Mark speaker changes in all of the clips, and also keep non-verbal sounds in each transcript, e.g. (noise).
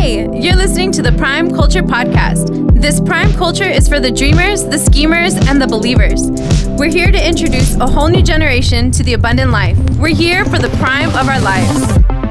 Speaker 1: Hey, you're listening to the Prime Culture Podcast. This Prime Culture is for the dreamers, the schemers, and the believers. We're here to introduce a whole new generation to the abundant life. We're here for the prime of our lives.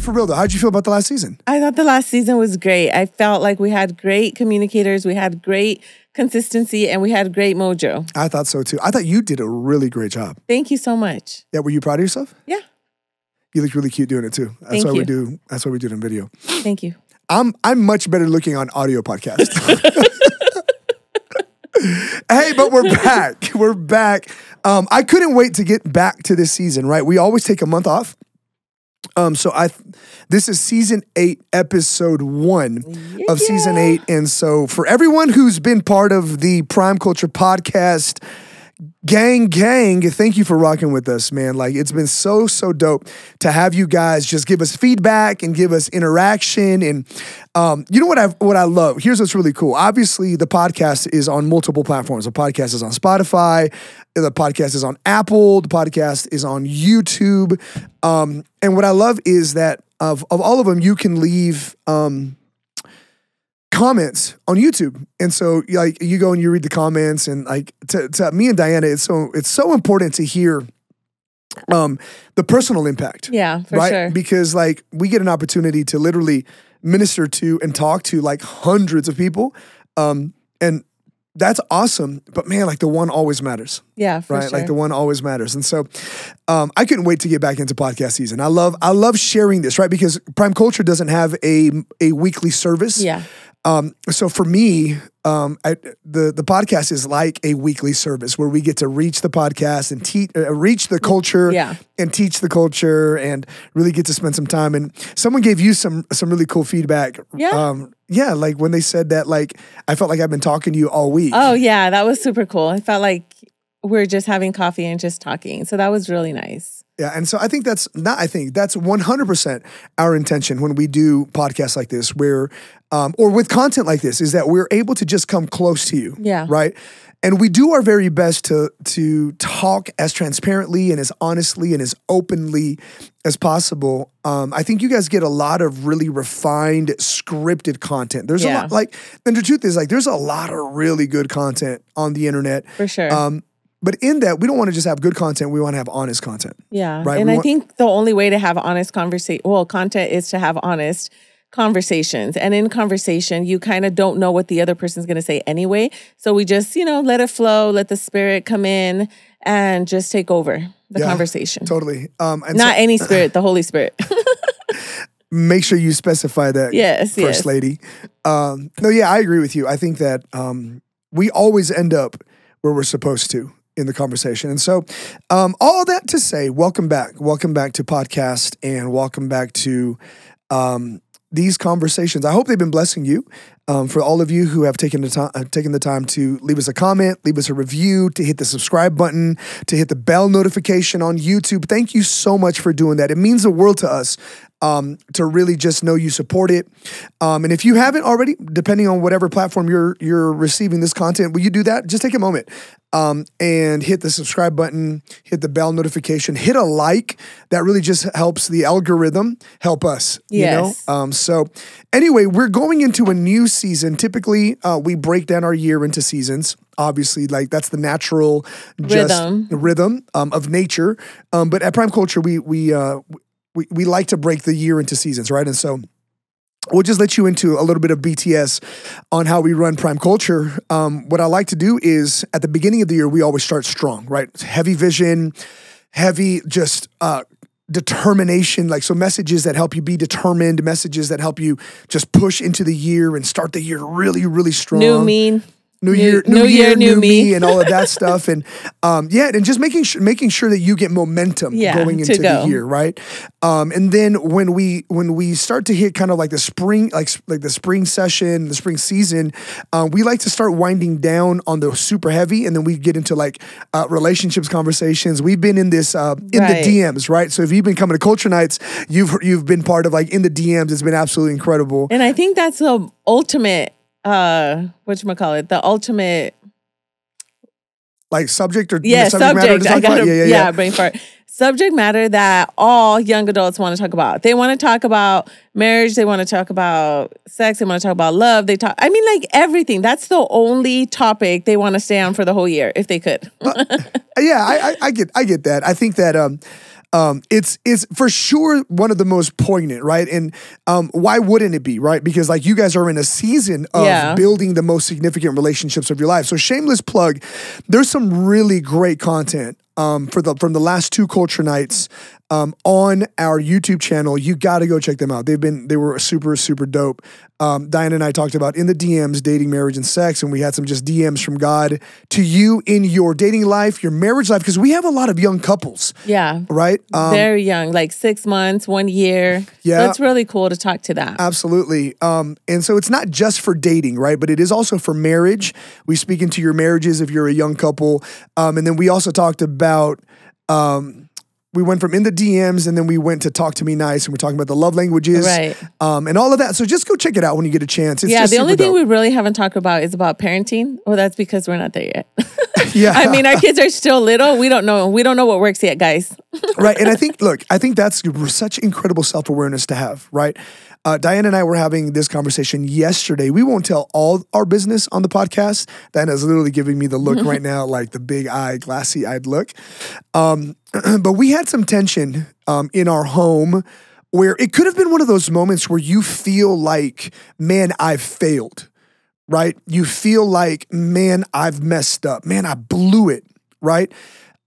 Speaker 2: But for real though, how'd you feel about the last season?
Speaker 3: I thought the last season was great. I felt like we had great communicators, we had great consistency, and we had great mojo.
Speaker 2: I thought so too. I thought you did a really great job.
Speaker 3: Thank you so much.
Speaker 2: Yeah, were you proud of yourself?
Speaker 3: Yeah,
Speaker 2: You look really cute doing it too. That's
Speaker 3: Thank
Speaker 2: why we do. That's why we do it in video.
Speaker 3: thank you.
Speaker 2: I'm I'm much better looking on audio podcast. (laughs) hey, but we're back. We're back. Um, I couldn't wait to get back to this season. Right, we always take a month off. Um, so I, this is season eight, episode one of season eight, and so for everyone who's been part of the Prime Culture podcast, gang gang thank you for rocking with us man. Like it's been so so dope to have you guys just give us feedback and give us interaction. And um, you know what i what i love? Here's what's really cool. Obviously the podcast is on multiple platforms. The podcast is on spotify the podcast is on apple the podcast is on youtube. Um, and what i love is that of, of all of them you can leave um, comments on YouTube. And so like you go and you read the comments and like to, to me and Diana, it's so it's so important to hear um the personal impact.
Speaker 3: Yeah, for
Speaker 2: right?
Speaker 3: sure.
Speaker 2: Because like we get an opportunity to literally minister to and talk to like hundreds of people. Um and that's awesome. But man, like the one always matters
Speaker 3: Yeah, for
Speaker 2: right?
Speaker 3: sure.
Speaker 2: Like the one always matters. And so um, I couldn't wait to get back into podcast season. I love I love sharing this, right? Because Prime Culture doesn't have a a weekly service.
Speaker 3: yeah,
Speaker 2: Um, so for me, um, I, the the podcast is like a weekly service where we get to reach the podcast and teach, uh, reach the culture,
Speaker 3: Yeah.
Speaker 2: and teach the culture, and really get to spend some time. And someone gave you some some really cool feedback.
Speaker 3: Yeah.
Speaker 2: um, yeah, like when they said that, like I felt like I've been talking to you all week.
Speaker 3: Oh yeah, that was super cool. I felt like we're just having coffee and just talking. So that was really nice.
Speaker 2: Yeah, and so I think that's not. I think that's one hundred percent our intention when we do podcasts like this, where um, or with content like this, is that we're able to just come close to you.
Speaker 3: Yeah.
Speaker 2: Right. And we do our very best to to talk as transparently and as honestly and as openly as possible. Um, I think you guys get a lot of really refined, scripted content. There's a lot like, and the truth is, like, there's a lot of really good content on the internet.
Speaker 3: For sure.
Speaker 2: Um, but in that, we don't want to just have good content. We want to have honest content.
Speaker 3: yeah.
Speaker 2: right,
Speaker 3: And
Speaker 2: we
Speaker 3: I
Speaker 2: want-
Speaker 3: think the only way to have honest conversation, well, content is to have honest conversations. And in conversation, you kind of don't know what the other person's going to say anyway. So we just, you know, let it flow, let the spirit come in and just take over the
Speaker 2: Yeah,
Speaker 3: conversation.
Speaker 2: Totally. Um, and so-
Speaker 3: Not any spirit, the Holy Spirit. (laughs)
Speaker 2: make sure you specify that
Speaker 3: Yes,
Speaker 2: first
Speaker 3: yes.
Speaker 2: lady um, no yeah i agree with you i think that um, we always end up where we're supposed to in the conversation and so um, all that to say welcome back welcome back to podcast and welcome back to um, these conversations. I hope they've been blessing you um, for all of you who have taken the time uh, taken the time to leave us a comment leave us a review to hit the subscribe button to hit the bell notification on youtube. Thank you so much for doing that. It means the world to us um, to really just know you support it. Um, and if you haven't already, depending on whatever platform you're you're receiving this content, will you do that? Just take a moment um, and hit the subscribe button, hit the bell notification, hit a like. That really just helps the algorithm help us.
Speaker 3: Yes.
Speaker 2: You know. Um, so anyway, we're going into a new season. Typically, uh, we break down our year into seasons. Obviously, like that's the natural just
Speaker 3: Rhythm.
Speaker 2: rhythm um, of nature. Um, but at Prime Culture, we we uh, we we like to break the year into seasons, right? And so we'll just let you into a little bit of BTS on how we run Prime Culture. Um, what I like to do is at the beginning of the year, we always start strong, right? Heavy vision, heavy just uh, determination, like so messages that help you be determined, messages that help you just push into the year and start the year really, really strong.
Speaker 3: New mean.
Speaker 2: New,
Speaker 3: New-
Speaker 2: year,
Speaker 3: new year, new
Speaker 2: me.
Speaker 3: me.
Speaker 2: and all of that (laughs) stuff, and um, yeah, and just making sure making sure that you get momentum
Speaker 3: Yeah,
Speaker 2: going
Speaker 3: to
Speaker 2: into the year, right? Um, and then when we when we start to hit kind of like the spring, like like the spring session, the spring season, uh, we like to start winding down on the super heavy, and then we get into like uh, relationships conversations. We've been in this uh, in
Speaker 3: Right.
Speaker 2: the DMs, right? So if you've been coming to culture nights, you've you've been part of like in the DMs. It's been absolutely incredible.
Speaker 3: And I think that's the ultimate uh what you call it? The ultimate
Speaker 2: Like subject or
Speaker 3: yeah,
Speaker 2: subject, matter to
Speaker 3: subject. I got
Speaker 2: about?
Speaker 3: to
Speaker 2: Yeah,
Speaker 3: yeah,
Speaker 2: yeah, yeah.
Speaker 3: brain fart. Subject matter that all young adults want to talk about. They want to talk about marriage. They want to talk about sex. They want to talk about love. They talk. I mean, like everything. That's the only topic they want to stay on for the whole year, if they could. (laughs)
Speaker 2: yeah, I, I, I get I get that. I think that um um it's it's for sure one of the most poignant, right? And um why wouldn't it be, right? Because like you guys are in a season of
Speaker 3: Yeah.
Speaker 2: building the most significant relationships of your life. So shameless plug, there's some really great content um for the from the last two culture nights um, on our YouTube channel. You got to go check them out. They've been they were super super dope. Um, Diana and I talked about in the DMs dating, marriage, and sex, and we had some just DMs from God to you in your dating life, your marriage life, because we have a lot of young couples,
Speaker 3: yeah.
Speaker 2: right? Um,
Speaker 3: Very young, like six months, one year.
Speaker 2: Yeah.
Speaker 3: So really cool to talk to that.
Speaker 2: Absolutely. Um, and so it's not just for dating, right? But it is also for marriage. We speak into your marriages if you're a young couple. Um, and then we also talked about. Um, we went from in the DMs and then we went to talk to me nice and we're talking about the love languages
Speaker 3: Right.
Speaker 2: um, and all of that. So just go check it out when you get a chance. It's
Speaker 3: yeah, the only thing
Speaker 2: dope.
Speaker 3: we really haven't talked about is about parenting. Well, that's because we're not there yet. (laughs)
Speaker 2: yeah.
Speaker 3: I mean, our kids are still little. We don't know. We don't know what works yet, guys.
Speaker 2: right. And I think, look, I think that's such incredible self awareness to have, right? Uh, Diane and I were having this conversation yesterday. We won't tell all our business on the podcast. Diana's literally giving me the look (laughs) right now, like the big eye, glassy eyed look. Um, (clears throat) but we had some tension um, in our home where it could have been one of those moments where you feel like, man, I've failed right? You feel like, man, I've messed up. Man, I blew it, right?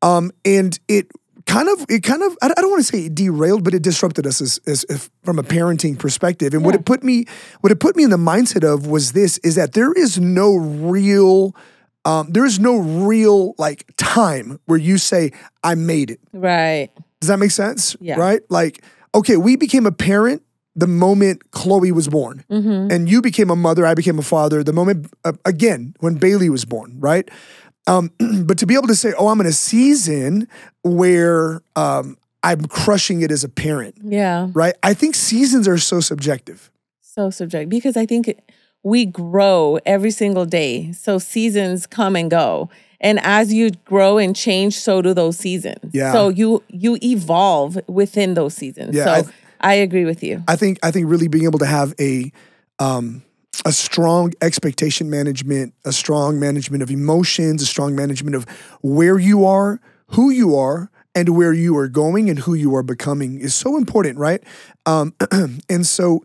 Speaker 2: Um, and it kind of, it kind of, I don't want to say it derailed, but it disrupted us as, as, as from a parenting perspective. And what it put me, what it put me in the mindset of was this: is that there is no real, um, there is no real like time where you say, I made it.
Speaker 3: Right.
Speaker 2: Does that make sense?
Speaker 3: Yeah.
Speaker 2: Right? Like, okay, we became a parent the moment Chloe was born.
Speaker 3: Mm-hmm.
Speaker 2: And you became a mother, I became a father the moment, uh, again, when Bailey was born, right? Um, (clears throat) but to be able to say, oh, I'm in a season where um, I'm crushing it as a parent,
Speaker 3: Yeah.
Speaker 2: right? I think seasons are so subjective.
Speaker 3: So subjective because I think we grow every single day. So seasons come and go. And as you grow and change, so do those seasons.
Speaker 2: Yeah.
Speaker 3: So you you evolve within those seasons.
Speaker 2: Yeah,
Speaker 3: so
Speaker 2: I-
Speaker 3: I, agree with you.
Speaker 2: I think I think really being able to have a um, a strong expectation management, a strong management of emotions, a strong management of where you are, who you are, and where you are going and who you are becoming is so important, right? Um, (clears throat) and so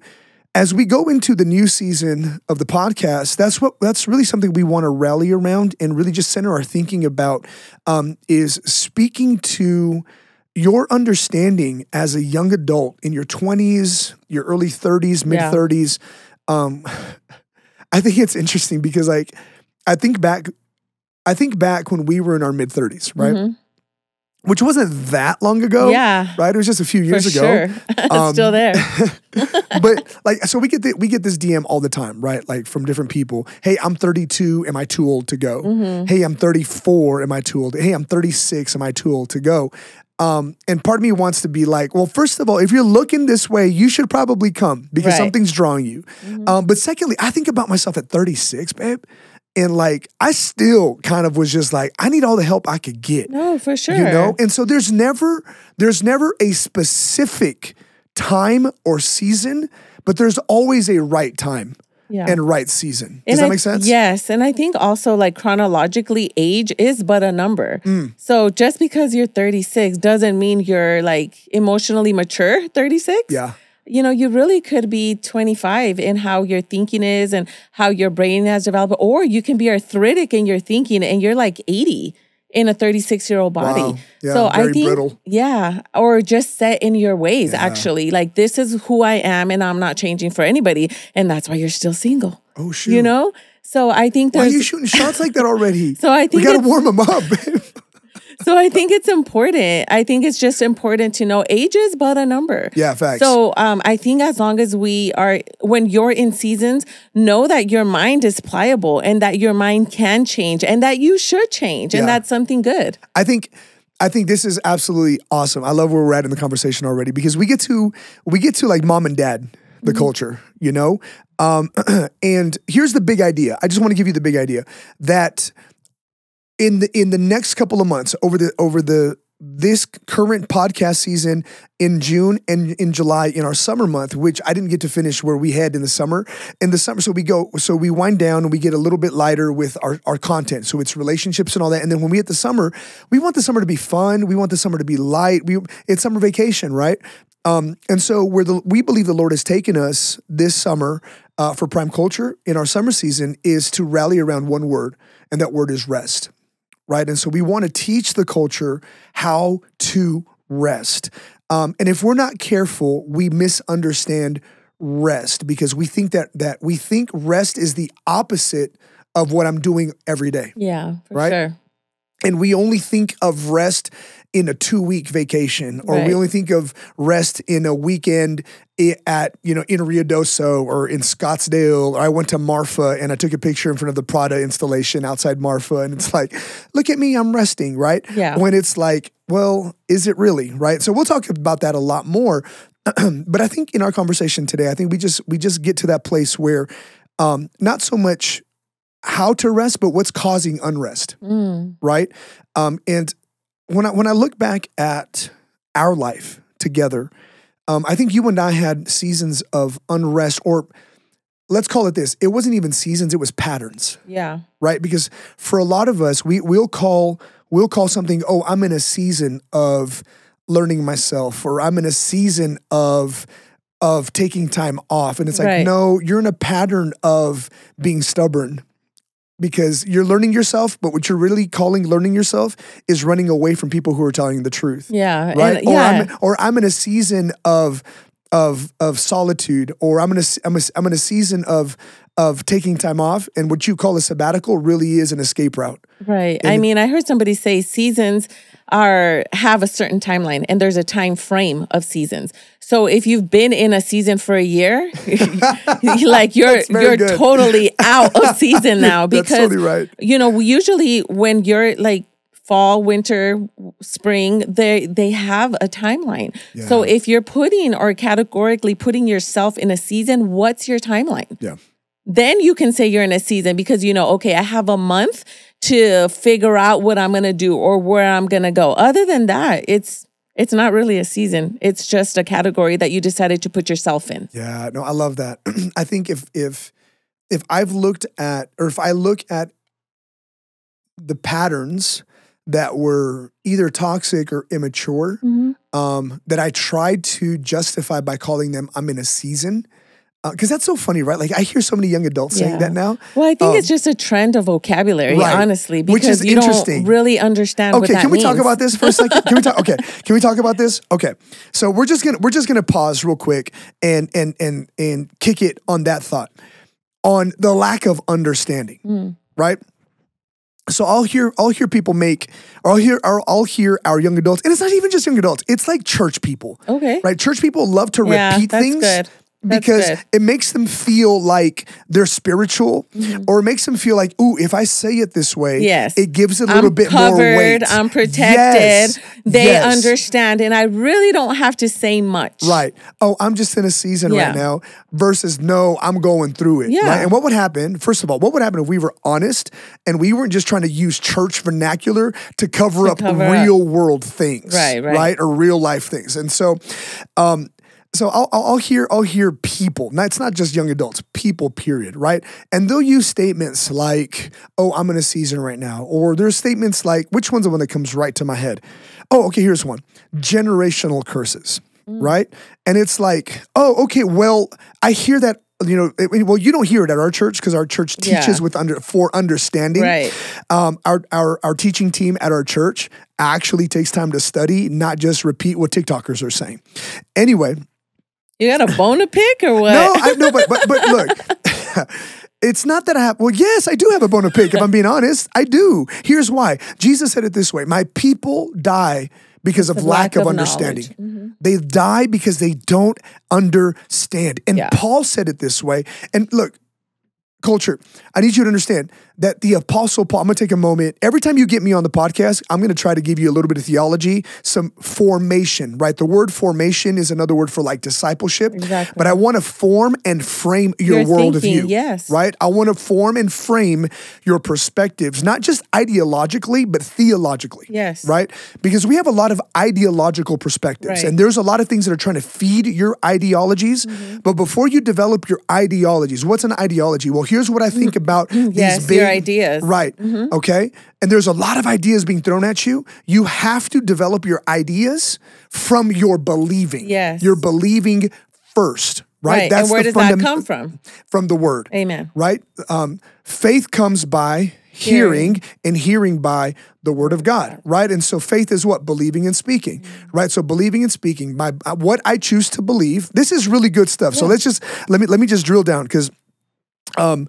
Speaker 2: as we go into the new season of the podcast, that's what that's really something we want to rally around and really just center our thinking about um, is speaking to your understanding as a young adult in your 20s, your early 30s, mid
Speaker 3: Yeah.
Speaker 2: 30s. Um, (laughs) I think it's interesting because like I think back I think back when we were in our mid 30s, right?
Speaker 3: Mhm.
Speaker 2: Which wasn't that long ago.
Speaker 3: Yeah.
Speaker 2: Right? It was just a few
Speaker 3: For
Speaker 2: years ago
Speaker 3: sure. (laughs)
Speaker 2: Um,
Speaker 3: Still there. (laughs)
Speaker 2: but like so we get the, we get this DM all the time, right? Like from different people. Hey, I'm 32. Am I too old to go?
Speaker 3: Mm-hmm.
Speaker 2: Hey, I'm 34. Am I too old? Hey, I'm 36. Am I too old to go? Um, and part of me wants to be like, well, first of all, if you're looking this way, you should probably come because
Speaker 3: Right. Mm-hmm.
Speaker 2: something's drawing you. Um, but secondly, I think about myself at 36, babe. And like, I still kind of was just like, I need all the help I could get
Speaker 3: No, for sure.
Speaker 2: you know and so there's never there's never a specific time or season but there's always a right time
Speaker 3: Yeah.
Speaker 2: and right season does
Speaker 3: And
Speaker 2: that
Speaker 3: I-
Speaker 2: make sense
Speaker 3: Yes. And I think also like chronologically, age is but a number.
Speaker 2: Mm.
Speaker 3: So just because you're 36 doesn't mean you're like emotionally mature 36.
Speaker 2: yeah
Speaker 3: You know, you really could be 25 in how your thinking is and how your brain has developed, or you can be arthritic in your thinking and you're like 80 in a 36 year old body.
Speaker 2: Wow. Yeah,
Speaker 3: so I think,
Speaker 2: brittle.
Speaker 3: yeah, or just set in your ways, actually. Like, this is who I am and I'm not changing for anybody. And that's why you're still single
Speaker 2: oh shoot
Speaker 3: you know So I think
Speaker 2: Why are you shooting shots like that already? (laughs)
Speaker 3: So I think.
Speaker 2: we got to warm them up. (laughs)
Speaker 3: so I think it's important. I think it's just important to know age is but a number.
Speaker 2: Yeah, facts.
Speaker 3: So um, I think as long as we are, when you're in seasons, know that your mind is pliable and that your mind can change and that you should change, and
Speaker 2: Yeah.
Speaker 3: that's something good.
Speaker 2: I think I think this is absolutely awesome. I love where we're at in the conversation already because we get to we get to like mom and dad, the culture, you know? Um (clears throat) and here's the big idea. I just want to give you the big idea that in the in the next couple of months over the over the this current podcast season in June and in July in our summer month, which I didn't get to finish where we had in the summer. In the summer, so we go, so we wind down and we get a little bit lighter with our, our content. So it's relationships and all that. And then when we hit the summer, we want the summer to be fun. We want the summer to be light. We it's summer vacation, right? Um, and so where the we believe the Lord has taken us this summer uh, for prime culture in our summer season is to rally around one word, and that word is rest right? And so we want to teach the culture how to rest. Um, and if we're not careful, we misunderstand rest because we think that that we think rest is the opposite of what I'm doing every day.
Speaker 3: Yeah, for
Speaker 2: Right?
Speaker 3: sure.
Speaker 2: And we only think of rest in a two week vacation, or
Speaker 3: Right.
Speaker 2: we only think of rest in a weekend at, you know, in Ruidoso or in Scottsdale. Or I went to Marfa and I took a picture in front of the Prada installation outside Marfa. And it's like, look at me, I'm resting, right?
Speaker 3: Yeah.
Speaker 2: When it's like, well, is it really, right? So we'll talk about that a lot more. (clears throat) but I think in our conversation today, I think we just we just get to that place where um, not so much how to rest, but what's causing unrest
Speaker 3: Mm,
Speaker 2: right? Um, and when I when I look back at our life together, um, I think you and I had seasons of unrest, or let's call it this: it wasn't even seasons; it was patterns,
Speaker 3: yeah.
Speaker 2: right? Because for a lot of us, we we'll call we'll call something, oh, I'm in a season of learning myself, or I'm in a season of of taking time off, and it's like,
Speaker 3: Right.
Speaker 2: no, you're in a pattern of being stubborn because you're learning yourself, but what you're really calling learning yourself is running away from people who are telling the truth.
Speaker 3: Yeah.
Speaker 2: Right?
Speaker 3: And,
Speaker 2: or
Speaker 3: yeah.
Speaker 2: I'm or I'm in a season of of of solitude or I'm in a I'm a, I'm in a season of of taking time off and what you call a sabbatical really is an escape route.
Speaker 3: Right. I mean, I heard somebody say seasons are have a certain timeline and there's a time frame of seasons. So if you've been in a season for a year, (laughs) like you're you're
Speaker 2: good.
Speaker 3: totally out of season (laughs) now because
Speaker 2: totally right.
Speaker 3: you know, usually when you're like fall, winter, spring, they they have a timeline. So if you're putting or categorically putting yourself in a season, what's your timeline?
Speaker 2: Yeah.
Speaker 3: Then you can say you're in a season because you know, okay, I have a month to figure out what I'm going to do or where I'm going to go. Other than that, it's it's not really a season. It's just a category that you decided to put yourself in.
Speaker 2: Yeah, no, I love that. (clears throat) I think if if if I've looked at or if I look at the patterns that were either toxic or immature, um, that I tried to justify by calling them I'm in a season. Because that's so funny, right? Like I hear so many young adults saying that now.
Speaker 3: Well, I think
Speaker 2: Um,
Speaker 3: it's just a trend of vocabulary,
Speaker 2: Right.
Speaker 3: honestly,
Speaker 2: Which
Speaker 3: because
Speaker 2: is
Speaker 3: you
Speaker 2: interesting.
Speaker 3: don't really understand what
Speaker 2: Okay,
Speaker 3: that
Speaker 2: can we talk about this for a second? Can we talk? (laughs) Okay, can we talk about this? Okay, so we're just gonna we're just gonna pause real quick and and and and kick it on that thought on the lack of understanding,
Speaker 3: Mm.
Speaker 2: right? So I'll hear I'll hear people make or I'll hear or I'll hear our young adults, and it's not even just young adults. It's like church people,
Speaker 3: Okay.
Speaker 2: right? Church people love to
Speaker 3: Yeah,
Speaker 2: repeat
Speaker 3: that's
Speaker 2: things.
Speaker 3: good.
Speaker 2: Because it makes them feel like they're spiritual,
Speaker 3: Mm-hmm.
Speaker 2: or it makes them feel like, ooh, if I say it this way,
Speaker 3: Yes.
Speaker 2: it gives a little
Speaker 3: I'm
Speaker 2: bit
Speaker 3: covered,
Speaker 2: more weight.
Speaker 3: I'm protected.
Speaker 2: Yes.
Speaker 3: They
Speaker 2: Yes.
Speaker 3: understand, and I really don't have to say much.
Speaker 2: Right. Oh, I'm just in a season
Speaker 3: Yeah.
Speaker 2: right now versus no, I'm going through it.
Speaker 3: Yeah.
Speaker 2: Right? And what would happen, first of all, what would happen if we were honest and we weren't just trying to use church vernacular to cover up
Speaker 3: cover up.
Speaker 2: real world things.
Speaker 3: Right, right.
Speaker 2: Right? Or real life things. And so, um, so I'll, I'll hear I'll hear people. Now it's not just young adults, people. Period. Right, and they'll use statements like, "Oh, I'm in a season right now," or there's statements like, "Which one's the one that comes right to my head?" Oh, okay. Here's one: generational curses. Right, and it's like, "Oh, okay. Well, I hear that." You know, it- well, you don't hear it at our church because our church
Speaker 3: Yeah.
Speaker 2: teaches with under for understanding.
Speaker 3: Right.
Speaker 2: Um, our our our teaching team at our church actually takes time to study, not just repeat what TikTokers are saying. Anyway,
Speaker 3: You got a bone to pick or what?
Speaker 2: no, I no, but but but look, (laughs) It's not that I have, well, yes, I do have a bone to pick, if I'm being honest. I do. Here's why. Jesus said it this way My people die because of lack,
Speaker 3: lack
Speaker 2: of,
Speaker 3: of
Speaker 2: understanding.
Speaker 3: Mhm.
Speaker 2: They die because they don't understand. And
Speaker 3: Yeah.
Speaker 2: Paul said it this way. And look, culture, I need you to understand that the apostle Paul, I'm gonna take a moment. Every time you get me on the podcast, I'm gonna try to give you a little bit of theology, some formation, right? The word formation is another word for like discipleship.
Speaker 3: Exactly.
Speaker 2: But I wanna form and frame your,
Speaker 3: Your
Speaker 2: world of view.
Speaker 3: yes.
Speaker 2: Right? I wanna form and frame your perspectives, not just ideologically, but theologically.
Speaker 3: Yes.
Speaker 2: Right? Because we have a lot of ideological perspectives,
Speaker 3: Right.
Speaker 2: and there's a lot of things that are trying to feed your ideologies.
Speaker 3: Mm-hmm.
Speaker 2: But before you develop your ideologies, what's an ideology? Well, here's what I think about (clears throat) these
Speaker 3: Mm-hmm.
Speaker 2: Big
Speaker 3: ideas. Mm-hmm.
Speaker 2: Right. Okay. And there's a lot of ideas being thrown at you. You have to develop your ideas from your believing.
Speaker 3: Yes.
Speaker 2: You're believing first. Right.
Speaker 3: Right. and where does that come from?
Speaker 2: From the word
Speaker 3: Amen.
Speaker 2: right? Um, faith comes by hearing, and hearing by the word of God, right? And so faith is what believing and speaking, right? So believing and speaking, my uh, what I choose to believe. This is really good stuff. So let's just let me let me just drill down because, um,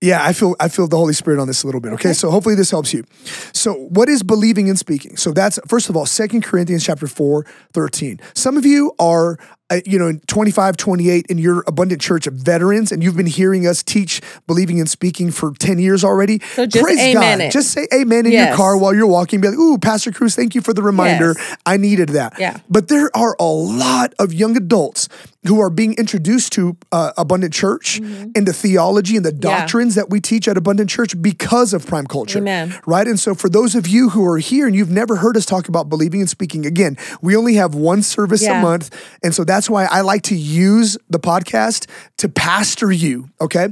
Speaker 2: yeah, I feel I feel the Holy Spirit on this a little bit. Okay, so hopefully this helps you. So what is believing and speaking? So that's first of all, Second Corinthians chapter 4, 13. Some of you are uh, you know, in 25, 28, in your abundant church of veterans, and you've been hearing us teach believing and speaking for 10 years already.
Speaker 3: So just
Speaker 2: Praise
Speaker 3: amen
Speaker 2: God.
Speaker 3: it.
Speaker 2: Just say amen in your car while you're walking. Be like, ooh, Pastor Cruz, thank you for the reminder.
Speaker 3: Yes.
Speaker 2: I needed that.
Speaker 3: Yeah.
Speaker 2: But there are a lot of young adults who are being introduced to uh, Abundant Church
Speaker 3: Mm-hmm.
Speaker 2: and the theology and the doctrines that we teach at Abundant Church because of Prime Culture.
Speaker 3: Amen.
Speaker 2: Right? And so for those of you who are here and you've never heard us talk about believing and speaking, again, we only have one service a month. And so that's why I like to use the podcast to pastor you. Okay.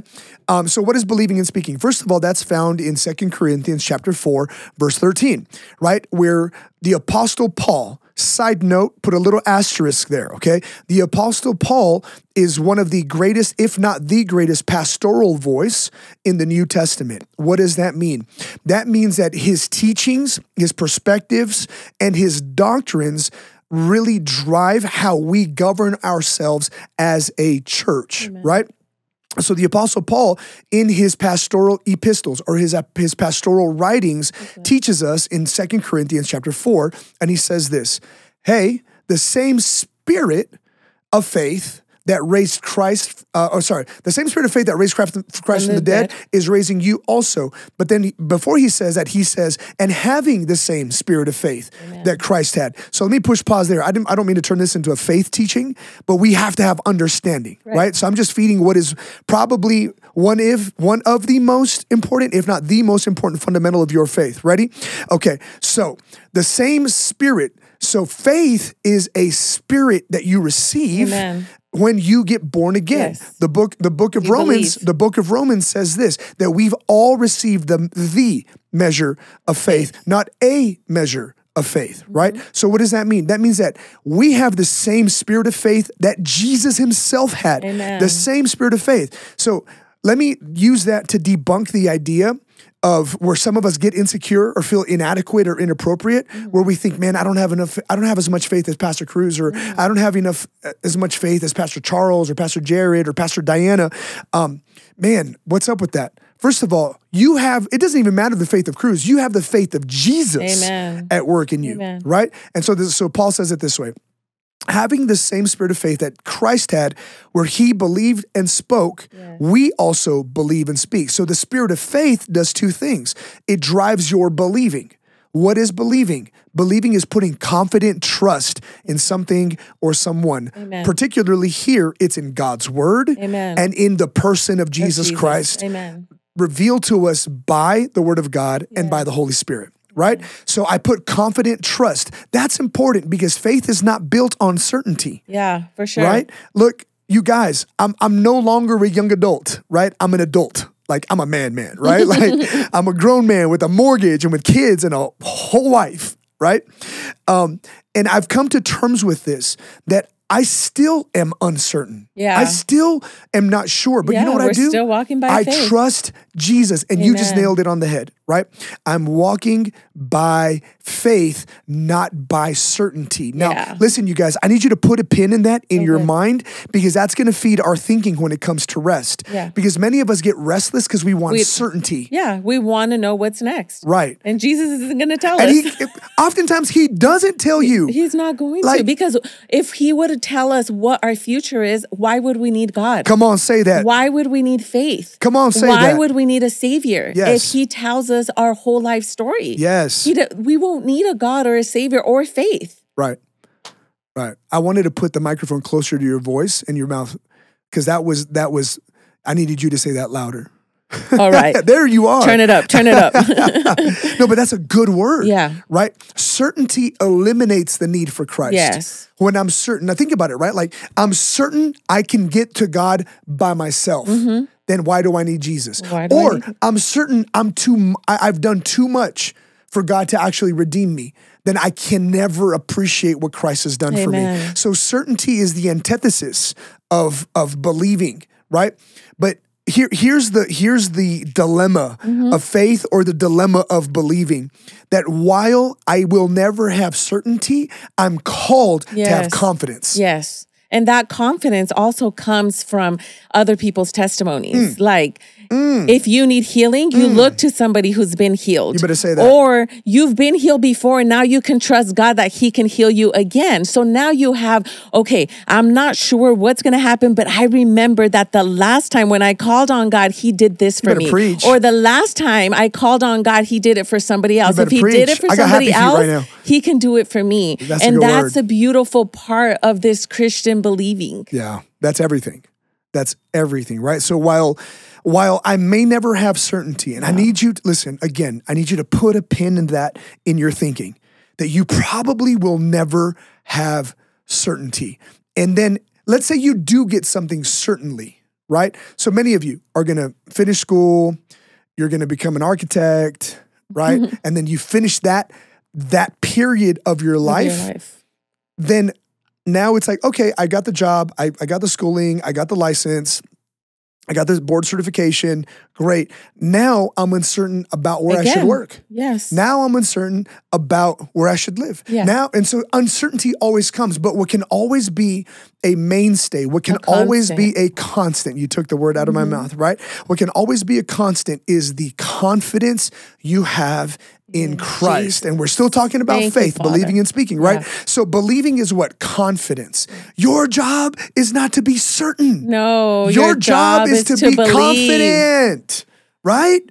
Speaker 2: Um, so what is believing and speaking? First of all, that's found in Second Corinthians chapter 4, verse 13, right? Where the apostle Paul, side note, put a little asterisk there, okay? The apostle Paul is one of the greatest, if not the greatest, pastoral voice in the New Testament. What does that mean? That means that his teachings, his perspectives, and his doctrines really drive how we govern ourselves as a church, right? So the apostle Paul in his pastoral epistles or his his pastoral writings teaches us in Second Corinthians chapter 4 and he says this, "Hey, the same spirit of faith that raised Christ, uh, oh, sorry, the same spirit of faith that raised Christ, Christ from the, dead, is raising you also. But then he- before he says that, he says, and having the same spirit of faith that Christ had. So let me push pause there. I, didn't, I don't mean to turn this into a faith teaching, but we have to have understanding, right? So I'm just feeding what is probably one if one of the most important, if not the most important fundamental of your faith. Ready? Okay. So the same spirit. So faith is a spirit that you receive
Speaker 3: Amen.
Speaker 2: When you get born again.
Speaker 3: Yes.
Speaker 2: The book the book of
Speaker 3: You
Speaker 2: Romans,
Speaker 3: believe.
Speaker 2: the book of Romans says this that we've all received the the measure of faith, not a measure of faith, right?
Speaker 3: Mm-hmm.
Speaker 2: So what does that mean? That means that we have the same spirit of faith that Jesus himself had.
Speaker 3: Amen.
Speaker 2: The same spirit of faith. So let me use that to debunk the idea of where some of us get insecure or feel inadequate or inappropriate,
Speaker 3: Mm-hmm.
Speaker 2: where we think, man, I don't have enough, I don't have as much faith as Pastor Cruz, or
Speaker 3: Mm-hmm.
Speaker 2: I don't have enough as much faith as Pastor Charles or Pastor Jared or Pastor Diana. Um, man, what's up with that? First of all, you have, it doesn't even matter the faith of Cruz, you have the faith of Jesus
Speaker 3: Amen.
Speaker 2: at work in you,
Speaker 3: Amen.
Speaker 2: right? And so this, so Paul says it this way having the same spirit of faith that Christ had, where he believed and spoke, we also believe and speak. So the spirit of faith does two things it drives your believing. What is believing? Believing is putting confident trust in something or someone.
Speaker 3: Amen.
Speaker 2: Particularly here, it's in God's word
Speaker 3: Amen.
Speaker 2: and in the person of Jesus,
Speaker 3: Jesus.
Speaker 2: Christ
Speaker 3: Amen.
Speaker 2: revealed to us by the word of God and by the Holy Spirit, right? So I put confident trust. That's important because faith is not built on certainty,
Speaker 3: Yeah, for sure.
Speaker 2: right? Look, you guys, I'm I'm no longer a young adult, right? I'm an adult. Like I'm a man man, (laughs) right? like I'm a grown man with a mortgage and with kids and a whole wife, right? Um, and I've come to terms with this that I still am uncertain.
Speaker 3: Yeah.
Speaker 2: I still am not sure. But you know what I do?
Speaker 3: still walking by
Speaker 2: I
Speaker 3: faith.
Speaker 2: trust Jesus. And you just nailed it on the head, right? I'm walking by faith, not by certainty. Now,
Speaker 3: Yeah.
Speaker 2: listen, you guys, I need you to put a pin in that in your mind because that's going to feed our thinking when it comes to rest.
Speaker 3: Yeah.
Speaker 2: Because many of us get restless because we want
Speaker 3: We-
Speaker 2: certainty.
Speaker 3: Yeah, we want to know what's next.
Speaker 2: Right.
Speaker 3: And Jesus isn't going to tell
Speaker 2: And
Speaker 3: us. (laughs)
Speaker 2: he oftentimes he doesn't tell you.
Speaker 3: He's not going to because if he would tell us what our future is, why would we need God?
Speaker 2: Come on, say that.
Speaker 3: Why would we need faith?
Speaker 2: Come on, say
Speaker 3: Why
Speaker 2: that.
Speaker 3: Why would we need a savior
Speaker 2: Yes.
Speaker 3: if he tells us our whole life story?
Speaker 2: Yes.
Speaker 3: He we won't need a God or a savior or faith.
Speaker 2: Right. Right. I wanted to put the microphone closer to your voice and your mouth because that was that was I needed you to say that louder.
Speaker 3: All (laughs) right.
Speaker 2: there you are.
Speaker 3: turn it up. Turn it up. (laughs)
Speaker 2: no, but that's a good word.
Speaker 3: Yeah.
Speaker 2: Right? Certainty eliminates the need for Christ.
Speaker 3: Yes.
Speaker 2: When I'm certain, now think about it, right? Like I'm certain I can get to God by myself. Mm-hmm. Then why do I need Jesus?
Speaker 3: Why do I
Speaker 2: or
Speaker 3: need-
Speaker 2: I'm certain I'm too I, I've done too much for God to actually redeem me. Then I can never appreciate what Christ has done for me. So certainty is the antithesis of of believing, right? But here here's the here's the dilemma
Speaker 3: Mm-hmm.
Speaker 2: of faith or the dilemma of believing that while I will never have certainty, I'm called to have confidence.
Speaker 3: Yes. And that confidence also comes from other people's testimonies.
Speaker 2: Mm.
Speaker 3: Like, Mm. if you need healing, you mm. look to somebody who's been healed.
Speaker 2: You better say that.
Speaker 3: Or you've been healed before, and now you can trust God that He can heal you again. So now you have, okay, I'm not sure what's going to happen, but I remember that the last time when I called on God, He did this for me.
Speaker 2: preach.
Speaker 3: Or the last time I called on God, He did it for somebody else. If He
Speaker 2: preach.
Speaker 3: did it for somebody else,
Speaker 2: right.
Speaker 3: He can do it for me.
Speaker 2: That's
Speaker 3: and that's
Speaker 2: word.
Speaker 3: a beautiful part of this Christian believing.
Speaker 2: Yeah, that's everything. That's everything, right? So while while I may never have certainty, and I need you to listen again, I need you to put a pin in that in your thinking that you probably will never have certainty. And then let's say you do get something certainly, right? So many of you are going to finish school, you're going to become an architect, right? Mm-hmm. and then you finish that that period of your
Speaker 3: of your
Speaker 2: life
Speaker 3: life.
Speaker 2: then now it's like, okay, I got the job, I, I got the schooling, I got the license, I got this board certification. Great. Now I'm uncertain about where I should work.
Speaker 3: Yes.
Speaker 2: Now I'm uncertain about where I should live.
Speaker 3: Yeah.
Speaker 2: Now, and so uncertainty always comes, but what can always be a mainstay, what can always be a constant, you took the word out of my
Speaker 3: Mm-hmm.
Speaker 2: mouth, right? What can always be a constant is the confidence you have in Christ. And we're still talking about
Speaker 3: Thank
Speaker 2: faith,
Speaker 3: Father.
Speaker 2: believing and speaking, right?
Speaker 3: Yeah.
Speaker 2: So believing is what? Confidence. Your job is not to be certain.
Speaker 3: no,
Speaker 2: Your, job, is, to, be
Speaker 3: believe.
Speaker 2: confident, right?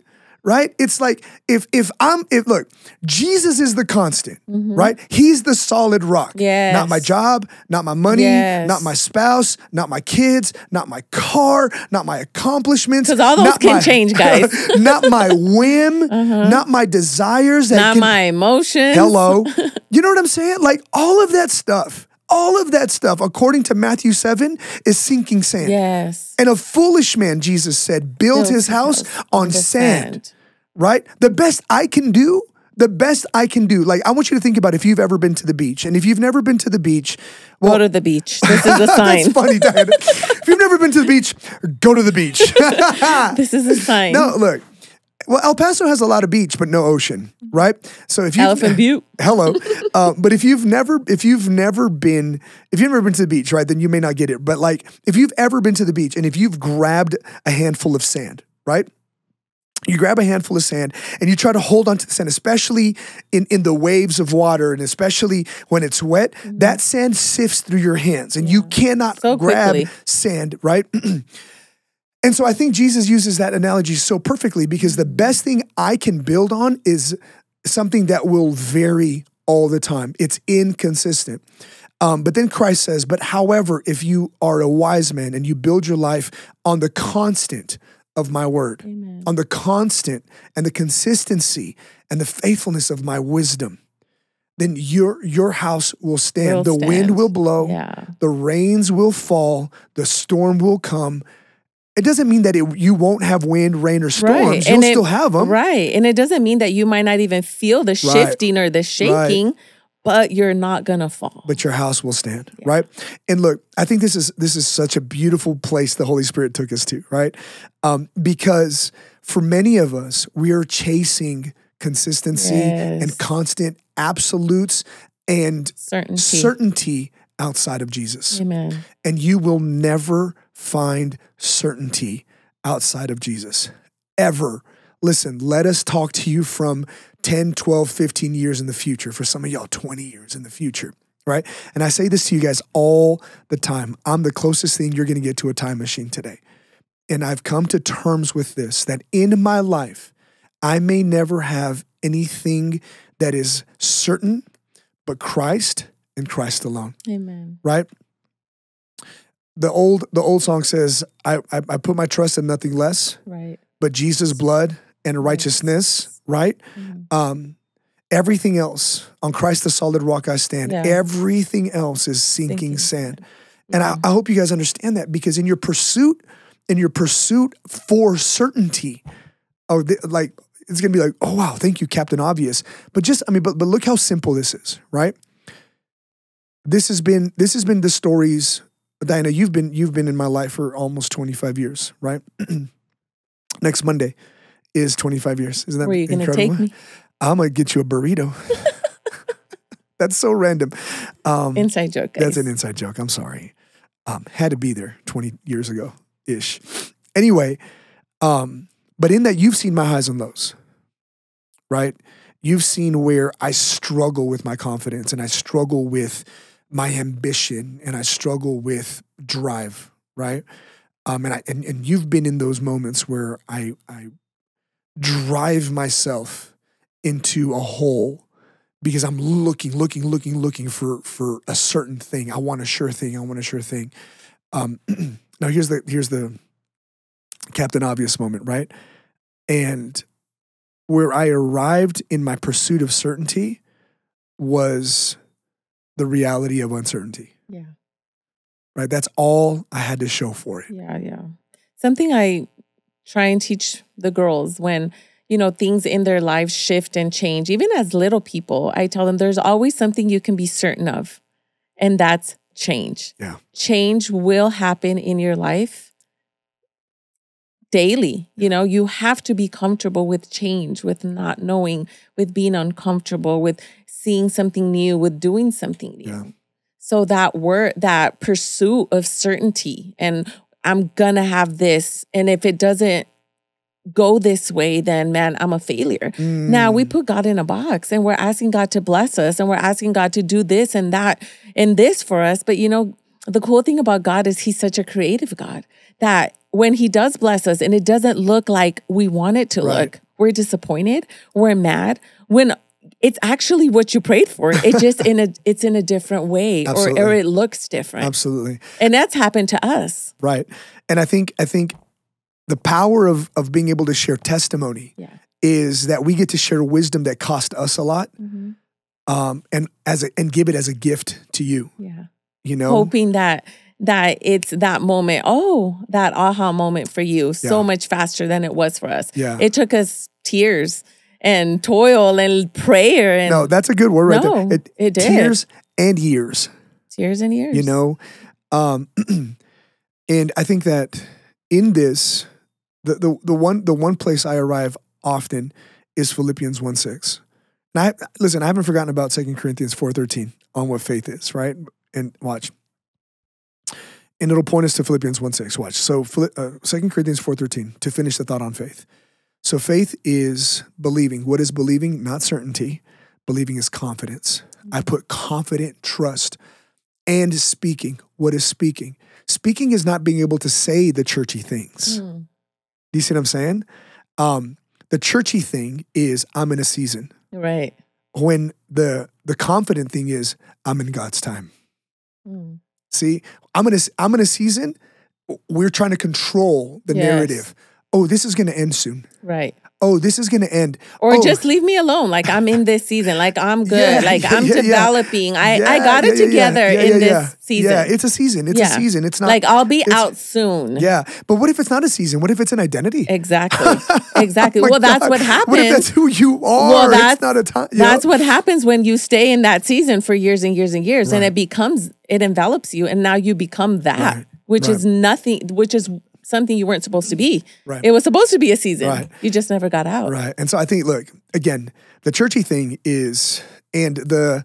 Speaker 2: Right? It's like if if I'm if look, Jesus is the constant, right? He's the solid rock. Not my job, not my money,
Speaker 3: Yes.
Speaker 2: not my spouse, not my kids, not my car, not my accomplishments.
Speaker 3: 'Cause all those
Speaker 2: not
Speaker 3: can
Speaker 2: my-
Speaker 3: change, (laughs) guys. Uh-huh.
Speaker 2: not my whim, (laughs) not my desires that
Speaker 3: Not
Speaker 2: can
Speaker 3: my emotions.
Speaker 2: Hello. (laughs) you know what I'm saying? Like all of that stuff, all of that stuff, according to Matthew 7, is sinking sand.
Speaker 3: Yes.
Speaker 2: And a foolish man, Jesus said, built
Speaker 3: Built
Speaker 2: his house
Speaker 3: house
Speaker 2: on
Speaker 3: the
Speaker 2: sand, right? The best I can do, the best I can do. Like, I want you to think about if you've ever been to the beach. And if you've never been to the beach, well,
Speaker 3: Go to the beach. This is a (laughs) sign.
Speaker 2: that's funny, Diana. (laughs) if you've never been to the beach, go to the beach. (laughs)
Speaker 3: this is a sign.
Speaker 2: no, look. Well, El Paso has a lot of beach, but no ocean, right? So if you
Speaker 3: Elephant Butte.
Speaker 2: hello, uh, but if you've never, if you've never been, if you've never been to the beach, right, then you may not get it. But like, if you've ever been to the beach and if you've grabbed a handful of sand, right? You grab a handful of sand and you try to hold onto the sand, especially in, in the waves of water and especially when it's wet. That sand sifts through your hands and you cannot
Speaker 3: So
Speaker 2: grab
Speaker 3: quickly.
Speaker 2: sand, right? (clears throat) And so I think Jesus uses that analogy so perfectly because the best thing I can build on is something that will vary all the time. It's inconsistent. Um, but then Christ says, But however, if you are a wise man and you build your life on the constant of my word, on the constant and the consistency and the faithfulness of my wisdom, then your your house will stand.
Speaker 3: Will
Speaker 2: the wind will blow,
Speaker 3: Yeah.
Speaker 2: the rains will fall, the storm will come. It doesn't mean that it, you won't have wind, rain, or storms. You'll
Speaker 3: And it-
Speaker 2: still have them.
Speaker 3: Right. And it doesn't mean that you might not even feel the shifting or the shaking, but you're not gonna fall.
Speaker 2: but your house will stand right and look i think this is this is such a beautiful place the holy spirit took us to right um, because for many of us we are chasing consistency
Speaker 3: Yes.
Speaker 2: and constant absolutes and
Speaker 3: Certainty.
Speaker 2: certainty outside of jesus
Speaker 3: Amen.
Speaker 2: and you will never find certainty outside of Jesus. Ever. Listen, let us talk to you from 10, 12, 15 years in the future. For some of y'all, 20 years in the future, right? And I say this to you guys all the time. I'm the closest thing you're going to get to a time machine today. And I've come to terms with this that in my life, I may never have anything that is certain but Christ and Christ alone
Speaker 3: Amen.
Speaker 2: right? The old the old song says, I, I I put my trust in nothing less
Speaker 3: Right.
Speaker 2: but Jesus' blood and righteousness, right?
Speaker 3: Mhm.
Speaker 2: Um, everything else on Christ the solid rock I stand.
Speaker 3: Yeah.
Speaker 2: Everything else is sinking
Speaker 3: Sinking
Speaker 2: sand. And I, I hope you guys understand that because in your pursuit, in your pursuit for certainty, oh, like it's gonna be like, oh wow, thank you, Captain Obvious. But just, I mean, but but look how simple this is, right? This has been this has been the stories, Diana. You've been you've been in my life for almost twenty five years, right? (clears throat) Next Monday is twenty five years. Isn't that
Speaker 3: Were you gonna
Speaker 2: incredible?
Speaker 3: take me?
Speaker 2: I'm gonna get you a burrito. (laughs) That's so random. Um,
Speaker 3: Inside joke. Guys.
Speaker 2: that's an inside joke. I'm sorry. Um, had to be there 20 years ago ish. Anyway, um, but in that you've seen my highs and lows, right? You've seen where I struggle with my confidence and I struggle with my ambition and I struggle with drive, right? Um, and I and, and you've been in those moments where I I drive myself into a hole because I'm looking, looking, looking, looking for for a certain thing. I want a sure thing. I want a sure thing. Um, (clears throat) now here's the here's the Captain Obvious moment, right? And where I arrived in my pursuit of certainty was the reality of uncertainty.
Speaker 3: Yeah.
Speaker 2: Right? That's all I had to show for it.
Speaker 3: Yeah, yeah. Something I try and teach the girls when, you know, things in their lives shift and change, even as little people, I tell them there's always something you can be certain of, and that's change.
Speaker 2: Yeah.
Speaker 3: Change will happen in your life daily. You know, you have to be comfortable with change, with not knowing, with being uncomfortable, with seeing something new, with doing something new.
Speaker 2: Yeah.
Speaker 3: So that word, that pursuit of certainty, and I'm gonna have this, and if it doesn't go this way, then man, I'm a failure. Now we
Speaker 2: Mm,
Speaker 3: put God in a box, and we're asking God to bless us, and we're asking God to do this and that and this for us. But you know, the cool thing about God is He's such a creative God that when He does bless us, and it doesn't look like we want it to
Speaker 2: Right.
Speaker 3: look, we're disappointed, we're mad. When it's actually what you prayed for. It just in a (laughs) it's in a different way, or, or it looks different,
Speaker 2: absolutely.
Speaker 3: and that's happened to us.
Speaker 2: Right. And I think I think the power of of being able to share testimony
Speaker 3: Yeah.
Speaker 2: is that we get to share wisdom that cost us a lot um and as a, and give it as a gift to you
Speaker 3: Yeah.
Speaker 2: you know
Speaker 3: hoping that that it's that moment oh that aha moment for you so much faster than it was for us
Speaker 2: Yeah.
Speaker 3: it took us tears and toil and prayer and
Speaker 2: no that's a good word right
Speaker 3: No,
Speaker 2: there
Speaker 3: it did.
Speaker 2: tears and years.
Speaker 3: Tears and years.
Speaker 2: You know? Um (clears throat) and i think that in this the, the the one the one place i arrive often is philippians 1 6 and i listen i haven't forgotten about 2 corinthians 4.13 on what faith is right? And watch. And it'll point us to philippians 1 6 watch. So uh, 2 corinthians 4.13 to finish the thought on faith so faith is believing what is believing not certainty believing is confidence i put confident trust and speaking. What is speaking? Speaking is not being able to say the churchy things.
Speaker 3: Mm.
Speaker 2: Do you see what I'm saying? Um, the churchy thing is I'm in a season.
Speaker 3: right
Speaker 2: When the the confident thing is I'm in God's time.
Speaker 3: Mm.
Speaker 2: See, I'm in a I'm in a season. We're trying to control the
Speaker 3: Yes.
Speaker 2: narrative. Oh, this is going to end soon.
Speaker 3: right
Speaker 2: oh, this is going to end.
Speaker 3: Or
Speaker 2: oh,
Speaker 3: just leave me alone. Like I'm in this season. Like I'm (laughs) good.
Speaker 2: Yeah,
Speaker 3: like
Speaker 2: yeah,
Speaker 3: I'm
Speaker 2: yeah, yeah.
Speaker 3: developing. I, I
Speaker 2: yeah,
Speaker 3: got it
Speaker 2: yeah, yeah, yeah,
Speaker 3: together
Speaker 2: yeah,
Speaker 3: in
Speaker 2: yeah,
Speaker 3: this season.
Speaker 2: Yeah, it's a season. It's
Speaker 3: Yeah.
Speaker 2: a season. It's not
Speaker 3: like I'll be out soon.
Speaker 2: Yeah, but what if it's not a season? What if it's an identity?
Speaker 3: Exactly. (laughs) Oh exactly.
Speaker 2: Oh
Speaker 3: well, that's
Speaker 2: God.
Speaker 3: what happens.
Speaker 2: What if that's who you are?
Speaker 3: well, that's
Speaker 2: it's not a time.
Speaker 3: That's what happens when you stay in that season for years and years and years, and it becomes it envelops you, and now you become that,
Speaker 2: Right,
Speaker 3: which
Speaker 2: right.
Speaker 3: is nothing, which is something you weren't supposed to be.
Speaker 2: Right.
Speaker 3: It was supposed to be a season.
Speaker 2: Right.
Speaker 3: You just never got out.
Speaker 2: Right. And so I think, look, again, the churchy thing is, and the,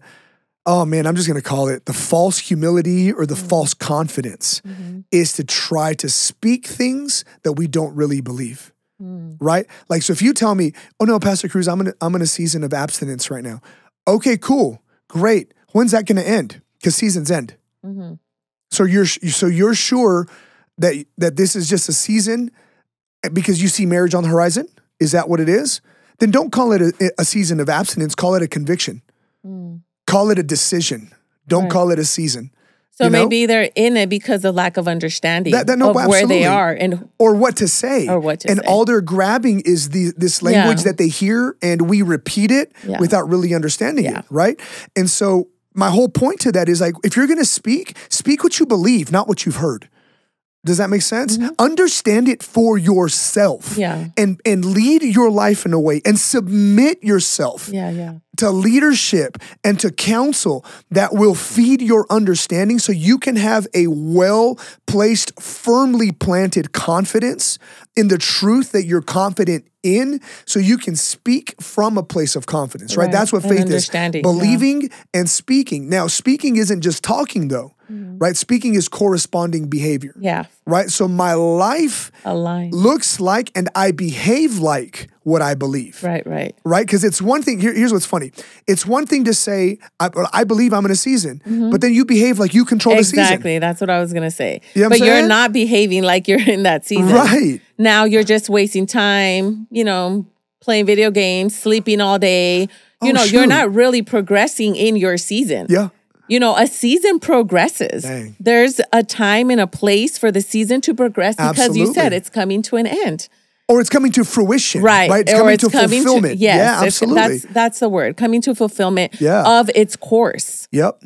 Speaker 2: oh man, I'm just going to call it the false humility or the mm-hmm. false confidence mm-hmm. is to try to speak things that we don't really believe. Mm. Right? Like, so if you tell me, oh no, Pastor Cruz, I'm in, a, I'm in a season of abstinence right now. Okay, cool. Great. When's that going to end? Because seasons end. Mm-hmm. So you're, so you're sure that, that this is just a season because you see marriage on the horizon? Is that what it is? Then don't call it a, a season of abstinence. Call it a conviction. Mm. Call it a decision. Don't
Speaker 3: Right.
Speaker 2: call it a season.
Speaker 3: So
Speaker 2: You know?
Speaker 3: maybe they're in it because of lack of understanding
Speaker 2: That- that- no,
Speaker 3: of where they are and
Speaker 2: Or what to say.
Speaker 3: Or what to
Speaker 2: and
Speaker 3: say.
Speaker 2: all they're grabbing is the this language
Speaker 3: Yeah.
Speaker 2: that they hear and we repeat it
Speaker 3: Yeah.
Speaker 2: without really understanding
Speaker 3: Yeah.
Speaker 2: it. Right. And so my whole point to that is like if you're gonna speak, speak what you believe, not what you've heard. Does that make sense? Understand it for yourself.
Speaker 3: Mm-hmm. Yeah.
Speaker 2: And and lead your life in a way and submit yourself
Speaker 3: yeah, yeah.
Speaker 2: to leadership and to counsel that will feed your understanding so you can have a well placed, firmly planted confidence in the truth that you're confident in so you can speak from a place of confidence, right?
Speaker 3: Right.
Speaker 2: That's what
Speaker 3: And
Speaker 2: faith is
Speaker 3: understanding, yeah.
Speaker 2: believing and speaking. Now, speaking isn't just talking though, mm-hmm. right? Speaking is corresponding behavior,
Speaker 3: Yeah.
Speaker 2: right? So my life
Speaker 3: Align.
Speaker 2: looks like and I behave like what I believe
Speaker 3: Right, right.
Speaker 2: right? Because it's one thing. Here, here's what's funny. It's one thing to say, "I, I believe I'm in a season," mm-hmm. but then you behave like you control the season,
Speaker 3: Exactly. That's what I was gonna say.
Speaker 2: You know
Speaker 3: but you're not behaving like you're (laughs) in that season.
Speaker 2: right?
Speaker 3: Now you're just wasting time, you know, playing video games, sleeping all day. You
Speaker 2: Oh,
Speaker 3: know, you're not really progressing in your season.
Speaker 2: Yeah,
Speaker 3: You know, a season progresses.
Speaker 2: Dang.
Speaker 3: There's a time and a place for the season to progress because you said it's coming to an end.
Speaker 2: or it's coming to fruition,
Speaker 3: Right.
Speaker 2: Right? It's
Speaker 3: or
Speaker 2: coming
Speaker 3: it's
Speaker 2: to
Speaker 3: coming
Speaker 2: fulfillment.
Speaker 3: to yes,
Speaker 2: yeah, absolutely.
Speaker 3: That's that's the word. Coming to fulfillment
Speaker 2: Yeah.
Speaker 3: of its course.
Speaker 2: yep.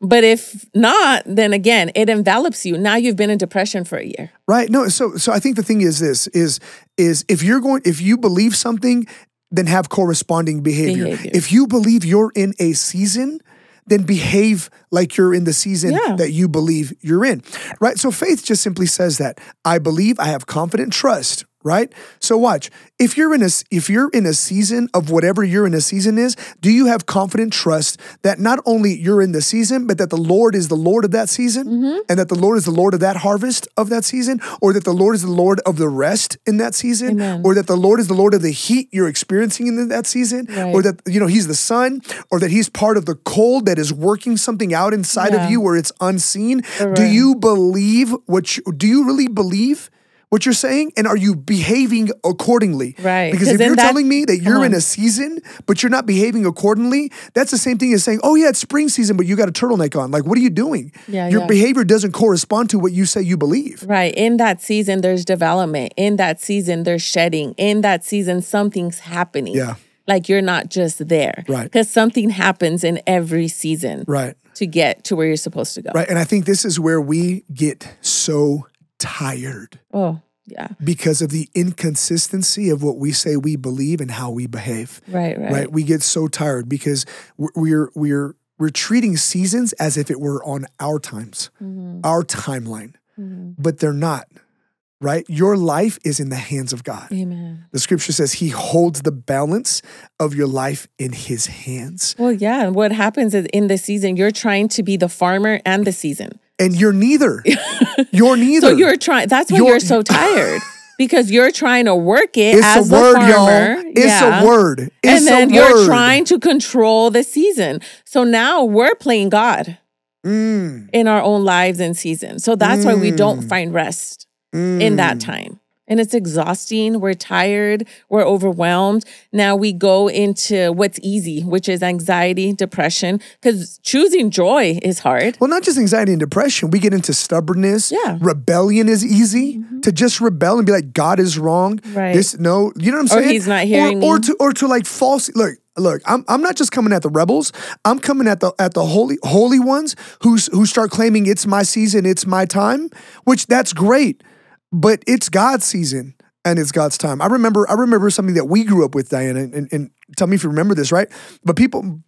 Speaker 3: But if not, then again, it envelops you. Now you've been in depression for a year.
Speaker 2: Right. No. So, so I think the thing is this: is is if you're going, if you believe something, then have corresponding behavior.
Speaker 3: Behavior.
Speaker 2: If you believe you're in a season, then behave like you're in the season
Speaker 3: Yeah.
Speaker 2: that you believe you're in. Right. So faith just simply says that I believe, I have confident trust. Right. So watch. If you're in a if you're in a season of whatever you're in a season is, do you have confident trust that not only you're in the season, but that the Lord is the Lord of that season,
Speaker 3: Mm-hmm.
Speaker 2: and that the Lord is the Lord of that harvest of that season, or that the Lord is the Lord of the rest in that season,
Speaker 3: Amen.
Speaker 2: or that the Lord is the Lord of the heat you're experiencing in that season, or that you know He's the sun, or that He's part of the cold that is working something out inside
Speaker 3: Yeah.
Speaker 2: of you where it's unseen. Do you believe what? You, do you really believe? What you're saying, and are you behaving accordingly?
Speaker 3: Right.
Speaker 2: Because if you're
Speaker 3: that-
Speaker 2: telling me that you're in a season, but you're not behaving accordingly, that's the same thing as saying, "Oh yeah, it's spring season, but you got a turtleneck on." Like, what are you doing?
Speaker 3: Yeah,
Speaker 2: Your
Speaker 3: yeah.
Speaker 2: behavior doesn't correspond to what you say you believe.
Speaker 3: Right. In that season, there's development. In that season, there's shedding. In that season, something's happening.
Speaker 2: Yeah.
Speaker 3: Like you're not just there.
Speaker 2: Right.
Speaker 3: Because something happens in every season
Speaker 2: Right.
Speaker 3: to get to where you're supposed to go.
Speaker 2: Right. And I think this is where we get so tired
Speaker 3: Oh, yeah.
Speaker 2: because of the inconsistency of what we say we believe and how we behave.
Speaker 3: Right, right.
Speaker 2: Right. We get so tired because we're we're we're, treating seasons as if it were on our times,
Speaker 3: Mm-hmm.
Speaker 2: our timeline, but they're not. Right? Your life is in the hands of God.
Speaker 3: Amen.
Speaker 2: The scripture says he holds the balance of your life in his hands.
Speaker 3: Well, yeah. And what happens is in the season, you're trying to be the farmer and the season.
Speaker 2: And you're neither. (laughs) You're neither.
Speaker 3: So you're trying, that's why
Speaker 2: You're-
Speaker 3: you're, so (laughs) tired because you're trying to work it
Speaker 2: it's
Speaker 3: as
Speaker 2: a word,
Speaker 3: the farmer.
Speaker 2: y'all. It's
Speaker 3: Yeah.
Speaker 2: a word. It's
Speaker 3: and then you're
Speaker 2: word.
Speaker 3: trying to control the season. So now we're playing God
Speaker 2: Mm,
Speaker 3: in our own lives and seasons. So that's why we don't find rest in
Speaker 2: mm.
Speaker 3: that time. And it's exhausting. We're tired, we're overwhelmed. Now we go into what's easy, which is anxiety, depression, because choosing joy is hard.
Speaker 2: Well, not just anxiety and depression. We get into stubbornness.
Speaker 3: Yeah.
Speaker 2: Rebellion is easy mm-hmm. to just rebel and be like, God is wrong.
Speaker 3: Right.
Speaker 2: This no, you know what I'm saying?
Speaker 3: Or he's not hearing
Speaker 2: or, or to or to like false look. Look, I'm, I'm not just coming at the rebels. I'm coming at the at the holy holy ones who who start claiming it's my season, it's my time, which that's great, but it's God's season and it's God's time. I remember I remember something that we grew up with, Diana, and, and tell me if you remember this, right? But people,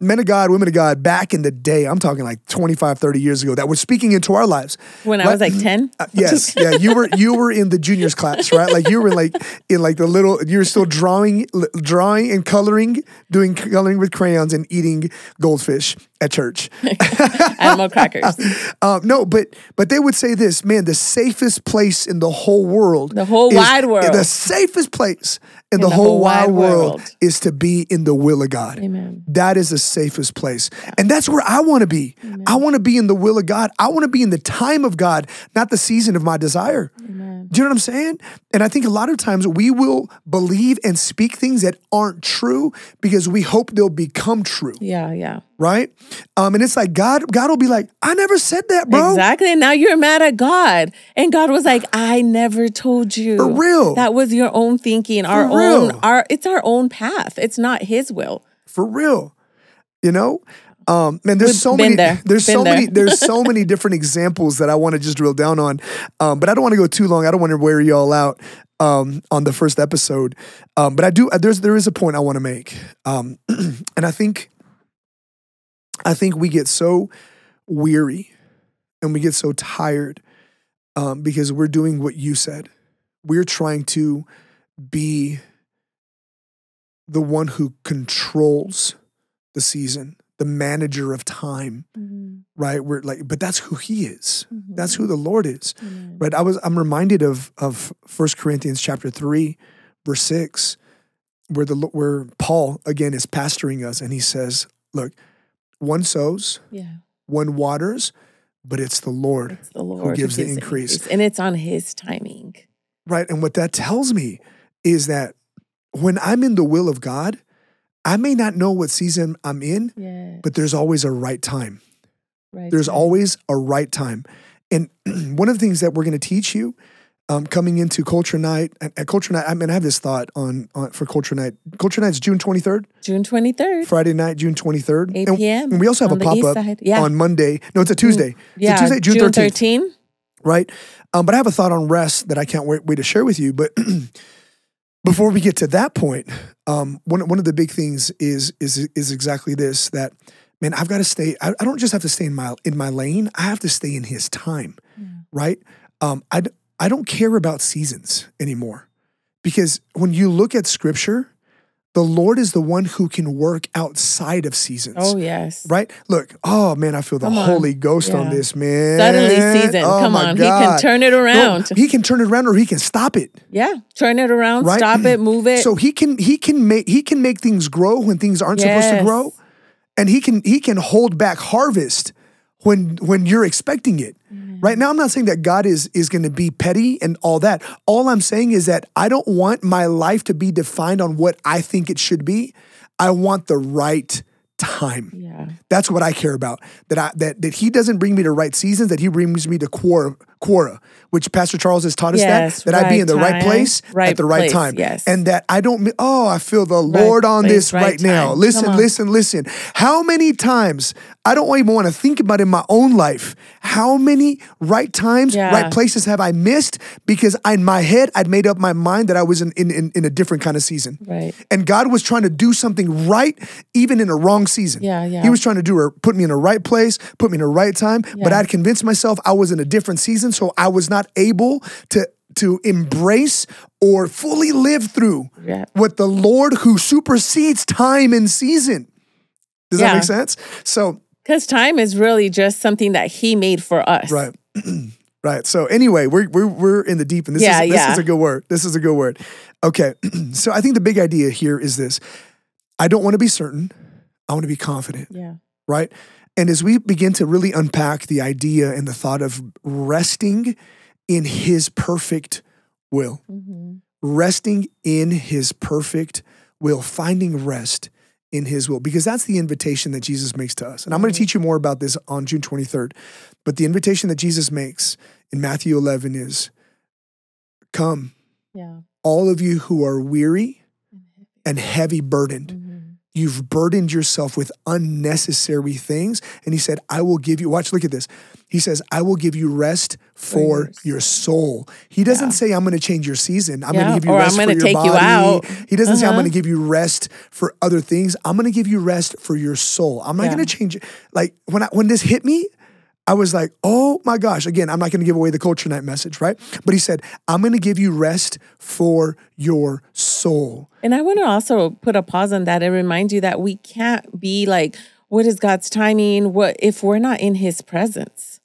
Speaker 2: men of God, women of God, back in the day, I'm talking like 25, 30 years ago, that were speaking into our lives.
Speaker 3: When I was like 10,
Speaker 2: Uh, yes, (laughs) yeah, you were you were in the juniors class, right? Like you were like in like the little. You were still drawing, l- drawing and coloring, doing coloring with crayons and eating goldfish at church. (laughs)
Speaker 3: animal crackers. (laughs)
Speaker 2: Um, no, but but they would say this, man. The safest place in the whole world,
Speaker 3: The whole wide world.
Speaker 2: the safest place in, the, whole, wide world,
Speaker 3: world.
Speaker 2: is to be in the will of God.
Speaker 3: Amen.
Speaker 2: That is the safest place. And that's where I want to be. I want to be in the will of God. I want to be in the time of God, not the season of my desire. Do you know what I'm saying? And I think a lot of times we will believe and speak things that aren't true because we hope they'll become true,
Speaker 3: Yeah, yeah.
Speaker 2: Right? Um, and it's like God, God will be like, I never said that, bro.
Speaker 3: Exactly. And now you're mad at God. And God was like, I never told you.
Speaker 2: For real.
Speaker 3: That was your own thinking, our
Speaker 2: For real.
Speaker 3: own our it's our own path. It's not his will.
Speaker 2: For real. You know? Um, man, there's
Speaker 3: We've
Speaker 2: so many,
Speaker 3: there.
Speaker 2: there's
Speaker 3: Been
Speaker 2: so many, there's so (laughs) many different examples that I want to just drill down on. Um, but I don't want to go too long. I don't want to wear y'all out um, on the first episode. Um, but I do. There's there is a point I want to make, um, (clears throat) and I think, I think we get so weary, and we get so tired um, because we're doing what you said. We're trying to be the one who controls the season, the manager of time, right? We're like, but that's who he is. That's who the Lord is. Right. I was I'm reminded of of First Corinthians chapter three, verse six, where the where Paul again is pastoring us and he says, Look, one sows,
Speaker 3: Yeah.
Speaker 2: one waters, but it's the Lord.
Speaker 3: It's the Lord who
Speaker 2: gives the increase.
Speaker 3: And it's on his timing.
Speaker 2: Right. And what that tells me is that when I'm in the will of God, I may not know what season I'm in, but there's always a right time.
Speaker 3: Right.
Speaker 2: There's always a right time. And (clears throat) one of the things that we're going to teach you um, coming into Culture Night, at, at Culture Night, I mean, I have this thought on, on for Culture Night. Culture Night's June 23rd,
Speaker 3: June 23rd.
Speaker 2: Friday night, June 23rd.
Speaker 3: 8 p.m.
Speaker 2: And we also have a pop up.
Speaker 3: Yeah. Mm.
Speaker 2: on Monday. No, it's a Tuesday.
Speaker 3: Yeah.
Speaker 2: It's a Tuesday, June,
Speaker 3: June
Speaker 2: 13th.
Speaker 3: 13.
Speaker 2: right? Um, but I have a thought on rest that I can't wait, wait to share with you. But (clears throat) before we get to that point, um, one one of the big things is is is exactly this: that man, I've got to stay. I, I don't just have to stay in my in my lane. I have to stay in His time, right? Um, I I don't care about seasons anymore because when you look at Scripture, the Lord is the one who can work outside of seasons.
Speaker 3: Oh, yes.
Speaker 2: Right? Look, oh man, I feel the Holy Ghost on this, man.
Speaker 3: Suddenly season.
Speaker 2: Oh,
Speaker 3: Come on. He can turn it
Speaker 2: No,
Speaker 3: around.
Speaker 2: he can turn it around or he can stop it.
Speaker 3: yeah. Turn it around.
Speaker 2: Right?
Speaker 3: Stop it. Move it.
Speaker 2: So he can he can make he can make things grow when things aren't supposed to grow. And he can he can hold back harvest when when you're expecting it. Right now I'm not saying that God is is going to be petty and all that. All I'm saying is that I don't want my life to be defined on what I think it should be. I want the right time.
Speaker 3: yeah.
Speaker 2: That's what I care about. That I that that he doesn't bring me to right seasons, that he brings me to kairos, kairos which Pastor Charles has taught us
Speaker 3: Yes,
Speaker 2: that that I be in the right place
Speaker 3: right
Speaker 2: at the right
Speaker 3: place,
Speaker 2: time.
Speaker 3: yes.
Speaker 2: And that I don't oh, I feel the Lord on
Speaker 3: place,
Speaker 2: this
Speaker 3: right
Speaker 2: right, now.
Speaker 3: time.
Speaker 2: Listen, listen, listen. How many times I don't even want to think about in my own life. How many right times,
Speaker 3: Yeah.
Speaker 2: right places have I missed because in my head I'd made up my mind that I was in in, in, in a different kind of season.
Speaker 3: Right.
Speaker 2: And God was trying to do something right, even in a wrong season.
Speaker 3: Yeah, yeah.
Speaker 2: He was trying to do or put me in the right place, put me in the right time. But I'd convinced myself I was in a different season, so I was not able to to embrace or fully live through
Speaker 3: Yeah.
Speaker 2: what the Lord who supersedes time and season. Does that make sense? So
Speaker 3: Because time is really just something that he made for us.
Speaker 2: right. (clears throat) Right. So anyway, we're we're we're in the deep, and this
Speaker 3: Yeah,
Speaker 2: is this
Speaker 3: yeah.
Speaker 2: is a good word. This is a good word. Okay. (clears throat) so I think the big idea here is this: I don't want to be certain. I want to be confident.
Speaker 3: Yeah.
Speaker 2: right? And as we begin to really unpack the idea and the thought of resting in his perfect will.
Speaker 3: Mm-hmm.
Speaker 2: Resting in his perfect will, finding rest in his will, because that's the invitation that Jesus makes to us. And I'm going to teach you more about this on June 23rd. But the invitation that Jesus makes in Matthew 11 is come,
Speaker 3: Yeah.
Speaker 2: all of you who are weary and heavy burdened. You've burdened yourself with unnecessary things. And he said, I will give you, watch, look at this. He says, I will give you rest for your soul. He doesn't
Speaker 3: Yeah.
Speaker 2: say, I'm going to change your season. I'm
Speaker 3: Yeah,
Speaker 2: going to give you
Speaker 3: or I'm
Speaker 2: rest for
Speaker 3: gonna
Speaker 2: your
Speaker 3: take you
Speaker 2: body.
Speaker 3: out.
Speaker 2: He doesn't say, I'm
Speaker 3: Uh-huh.
Speaker 2: going to give you rest for other things. I'm going to give you rest for your soul. I'm not
Speaker 3: Yeah.
Speaker 2: going to change it. Like when I, when this hit me, I was like, oh my gosh. Again, I'm not going to give away the culture night message, right? But he said, I'm going to give you rest for your soul.
Speaker 3: And I want to also put a pause on that and remind you that we can't be like, what is God's timing? What if we're not in his presence?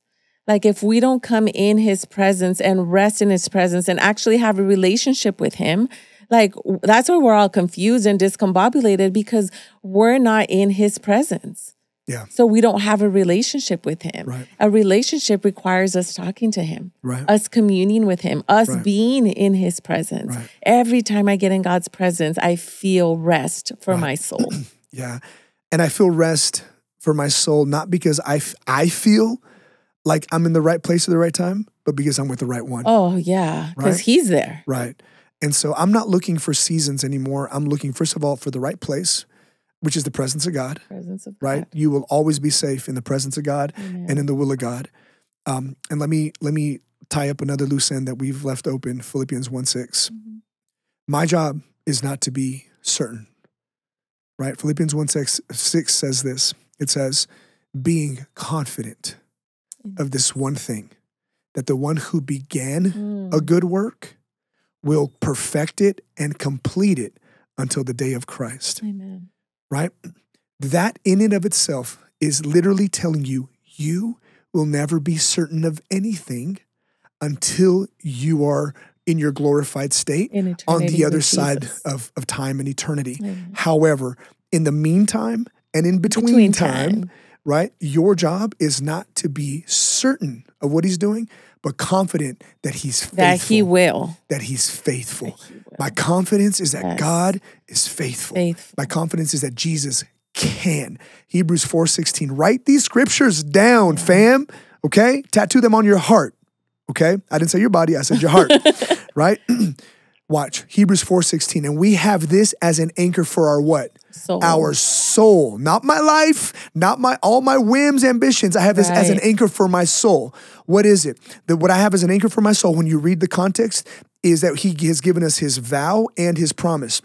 Speaker 3: Like if we don't come in his presence and rest in his presence and actually have a relationship with him, like that's where we're all confused and discombobulated because we're not in his presence.
Speaker 2: Yeah.
Speaker 3: So we don't have a relationship with him.
Speaker 2: Right.
Speaker 3: A relationship requires us talking to him,
Speaker 2: Right.
Speaker 3: us communing with him, us
Speaker 2: Right.
Speaker 3: being in his presence.
Speaker 2: Right.
Speaker 3: Every time I get in God's presence, I feel rest for my soul. (clears throat)
Speaker 2: Yeah. And I feel rest for my soul, not because I, f- I feel like I'm in the right place at the right time, but because I'm with the right one.
Speaker 3: oh, yeah, because
Speaker 2: Right.
Speaker 3: he's there.
Speaker 2: Right. And so I'm not looking for seasons anymore. I'm looking, first of all, for the right place, which is the presence of God,
Speaker 3: Presence of
Speaker 2: right? You will always be safe in the presence of God
Speaker 3: Amen.
Speaker 2: and in the will of God. Um, and let me let me tie up another loose end that we've left open, Philippians 1 6.
Speaker 3: Mhm.
Speaker 2: My job is not to be certain. Right? Philippians 1 6, 6 says this. It says, being confident of this one thing, that the one who began
Speaker 3: Mm.
Speaker 2: a good work will perfect it and complete it until the day of Christ,
Speaker 3: Amen.
Speaker 2: Right? That in and of itself is literally telling you you will never be certain of anything until you are in your glorified state on the other side of, of time and eternity.
Speaker 3: Amen.
Speaker 2: However, in the meantime and in between,
Speaker 3: Between
Speaker 2: time,
Speaker 3: time.
Speaker 2: right, your job is not to be certain of what he's doing, but confident that he's faithful.
Speaker 3: That he will.
Speaker 2: that he's faithful.
Speaker 3: That he.
Speaker 2: My confidence is that
Speaker 3: Yes.
Speaker 2: God is faithful.
Speaker 3: Faithful.
Speaker 2: My confidence is that Jesus can. Hebrews 4:16. Write these scriptures down, fam. Okay? Tattoo them on your heart. Okay? I didn't say your body, I said your heart. (laughs) right? (clears throat) Watch. Hebrews 4:16. And we have this as an anchor for our what?
Speaker 3: Soul.
Speaker 2: Our soul. Not my life, not my all my whims, ambitions. I have this as an anchor for my soul. What is it? That what I have as an anchor for my soul when you read the context is that he has given us his vow and his promise.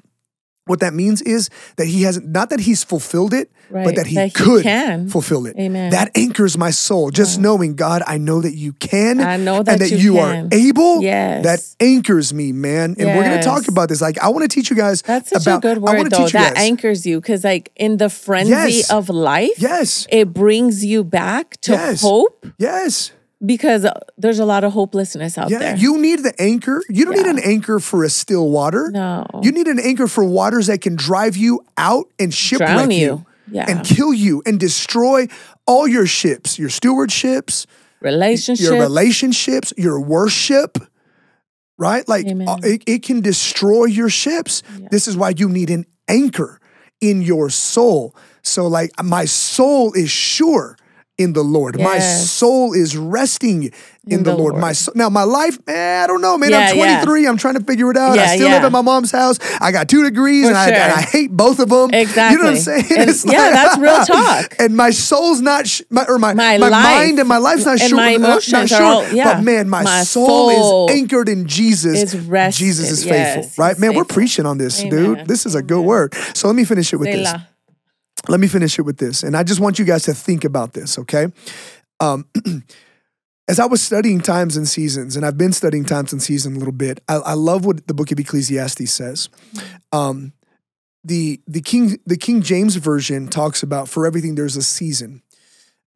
Speaker 2: What that means is that he hasn't not that he's fulfilled it, but that he
Speaker 3: That he
Speaker 2: could
Speaker 3: can.
Speaker 2: fulfill it.
Speaker 3: Amen.
Speaker 2: That anchors my soul. Just knowing, God, I know that you can.
Speaker 3: I know
Speaker 2: and
Speaker 3: that
Speaker 2: that
Speaker 3: you
Speaker 2: you,
Speaker 3: can.
Speaker 2: are able.
Speaker 3: Yes.
Speaker 2: That anchors me, man. And we're gonna talk about this. Like, I want to teach you guys
Speaker 3: That's such
Speaker 2: about
Speaker 3: a good word, though.
Speaker 2: teach you
Speaker 3: That anchors you because, like, in the frenzy
Speaker 2: Yes.
Speaker 3: of life,
Speaker 2: Yes.
Speaker 3: it brings you back to
Speaker 2: Yes.
Speaker 3: hope
Speaker 2: Yes.
Speaker 3: Because there's a lot of hopelessness out
Speaker 2: Yeah.
Speaker 3: there.
Speaker 2: You need the anchor. You don't need an anchor for a still water.
Speaker 3: no,
Speaker 2: You need an anchor for waters that can drive you out and shipwreck you,
Speaker 3: you. Yeah,
Speaker 2: and kill you and destroy all your ships, your stewardships,
Speaker 3: relationships.
Speaker 2: your relationships, your worship. Right? Like uh, it, it can destroy your ships. This is why you need an anchor in your soul. So, like, my soul is sure in the Lord. My soul is resting in,
Speaker 3: In
Speaker 2: the,
Speaker 3: the
Speaker 2: Lord. My
Speaker 3: Lord.
Speaker 2: so- now, my life, man, I don't know, man.
Speaker 3: Yeah,
Speaker 2: I'm
Speaker 3: yeah.
Speaker 2: 23. I'm trying to figure it out. I
Speaker 3: Yeah,
Speaker 2: still live at my mom's house. I got two degrees, and, I, and I hate both of them. Exactly. You know what I'm saying?
Speaker 3: And yeah, that's real (laughs) talk.
Speaker 2: And my soul's not, sh- my, or my, my,
Speaker 3: My
Speaker 2: mind and my life's not sure.
Speaker 3: my
Speaker 2: not- not
Speaker 3: emotions are
Speaker 2: sure.
Speaker 3: all- yeah.
Speaker 2: But man, my,
Speaker 3: My
Speaker 2: soul,
Speaker 3: soul
Speaker 2: is anchored in Jesus.
Speaker 3: is rested.
Speaker 2: Jesus is
Speaker 3: Yes,
Speaker 2: faithful, right?
Speaker 3: he's
Speaker 2: Man, we're preaching on this, dude. This is a good
Speaker 3: Amen.
Speaker 2: word. So let me finish it with this. Let me finish it with this. And I just want you guys to think about this, okay? Um, (clears throat) as I was studying times and seasons, and I've been studying times and seasons a little bit, I, I love what the book of Ecclesiastes says. Um, the the King the King James version talks about for everything there's a season,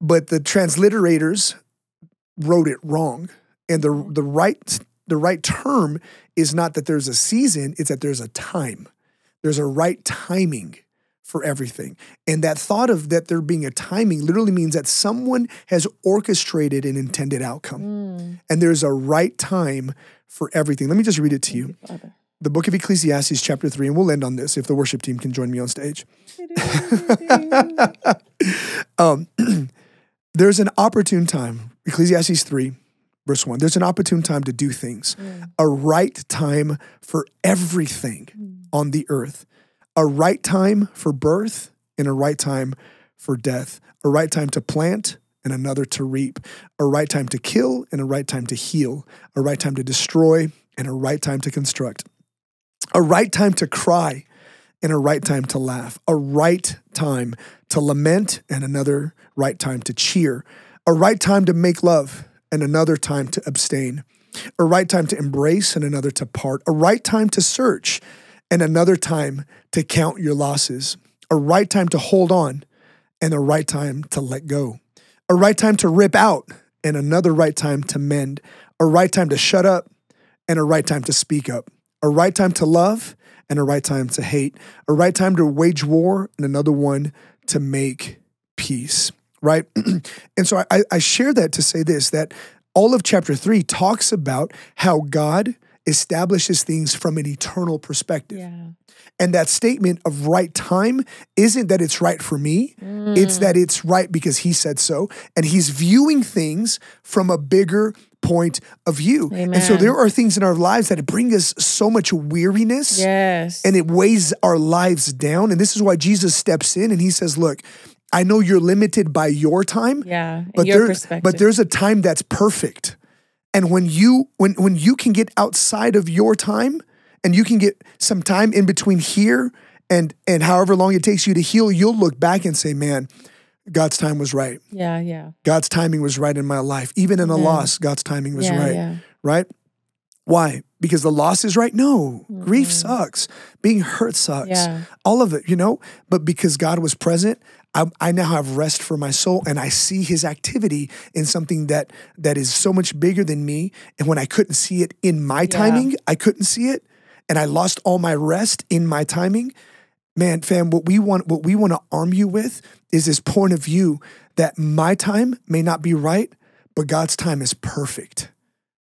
Speaker 2: but the transliterators wrote it wrong, and the the right the right term is not that there's a season; it's that there's a time. There's a right timing for everything. And that thought of that there being a timing literally means that someone has orchestrated an intended outcome.
Speaker 3: Mm.
Speaker 2: And there's a right time for everything. Let me just read it to you.
Speaker 3: Father.
Speaker 2: The book of Ecclesiastes, chapter 3, and we'll end on this if the worship team can join me on stage. (laughs) Um, (clears throat) there's an opportune time, Ecclesiastes 3, verse 1. There's an opportune time to do things, mm. a right time for everything mm. on the earth, a right time for birth and a right time for death, a right time to plant and another to reap, a right time to kill and a right time to heal, a right time to destroy and a right time to construct, a right time to cry and a right time to laugh, a right time to lament and another right time to cheer, a right time to make love and another time to abstain, a right time to embrace and another to part, a right time to search and another time to count your losses, a right time to hold on and a right time to let go, a right time to rip out and another right time to mend, a right time to shut up and a right time to speak up, a right time to love and a right time to hate, a right time to wage war and another one to make peace, right? and so I, I share that to say this that all of chapter three talks about how God establishes things from an eternal perspective.
Speaker 3: Yeah.
Speaker 2: And that statement of right time isn't that it's right for me, it's that it's right because he said so. And he's viewing things from a bigger point of view. And so there are things in our lives that bring us so much weariness
Speaker 3: Yes.
Speaker 2: and it weighs our lives down. And this is why Jesus steps in and he says, Look, I know you're limited by your time,
Speaker 3: yeah.
Speaker 2: but
Speaker 3: your
Speaker 2: there, but there's a time that's perfect. And when you when when you can get outside of your time and you can get some time in between here and and however long it takes you to heal, you'll look back and say, "Man, God's time was right.
Speaker 3: yeah. Yeah.
Speaker 2: God's timing was right in my life. Even in a loss, God's timing was
Speaker 3: Yeah,
Speaker 2: right."
Speaker 3: yeah.
Speaker 2: Right? Why? Because the loss is right? No. Grief mm-hmm. sucks. Being hurt sucks.
Speaker 3: Yeah.
Speaker 2: All of it, you know? But because God was present, I, I now have rest for my soul and I see his activity in something that that is so much bigger than me. And when I couldn't see it in my timing, I couldn't see it. And I lost all my rest in my timing. Man, fam, what we want what we want to arm you with is this point of view that my time may not be right, but God's time is perfect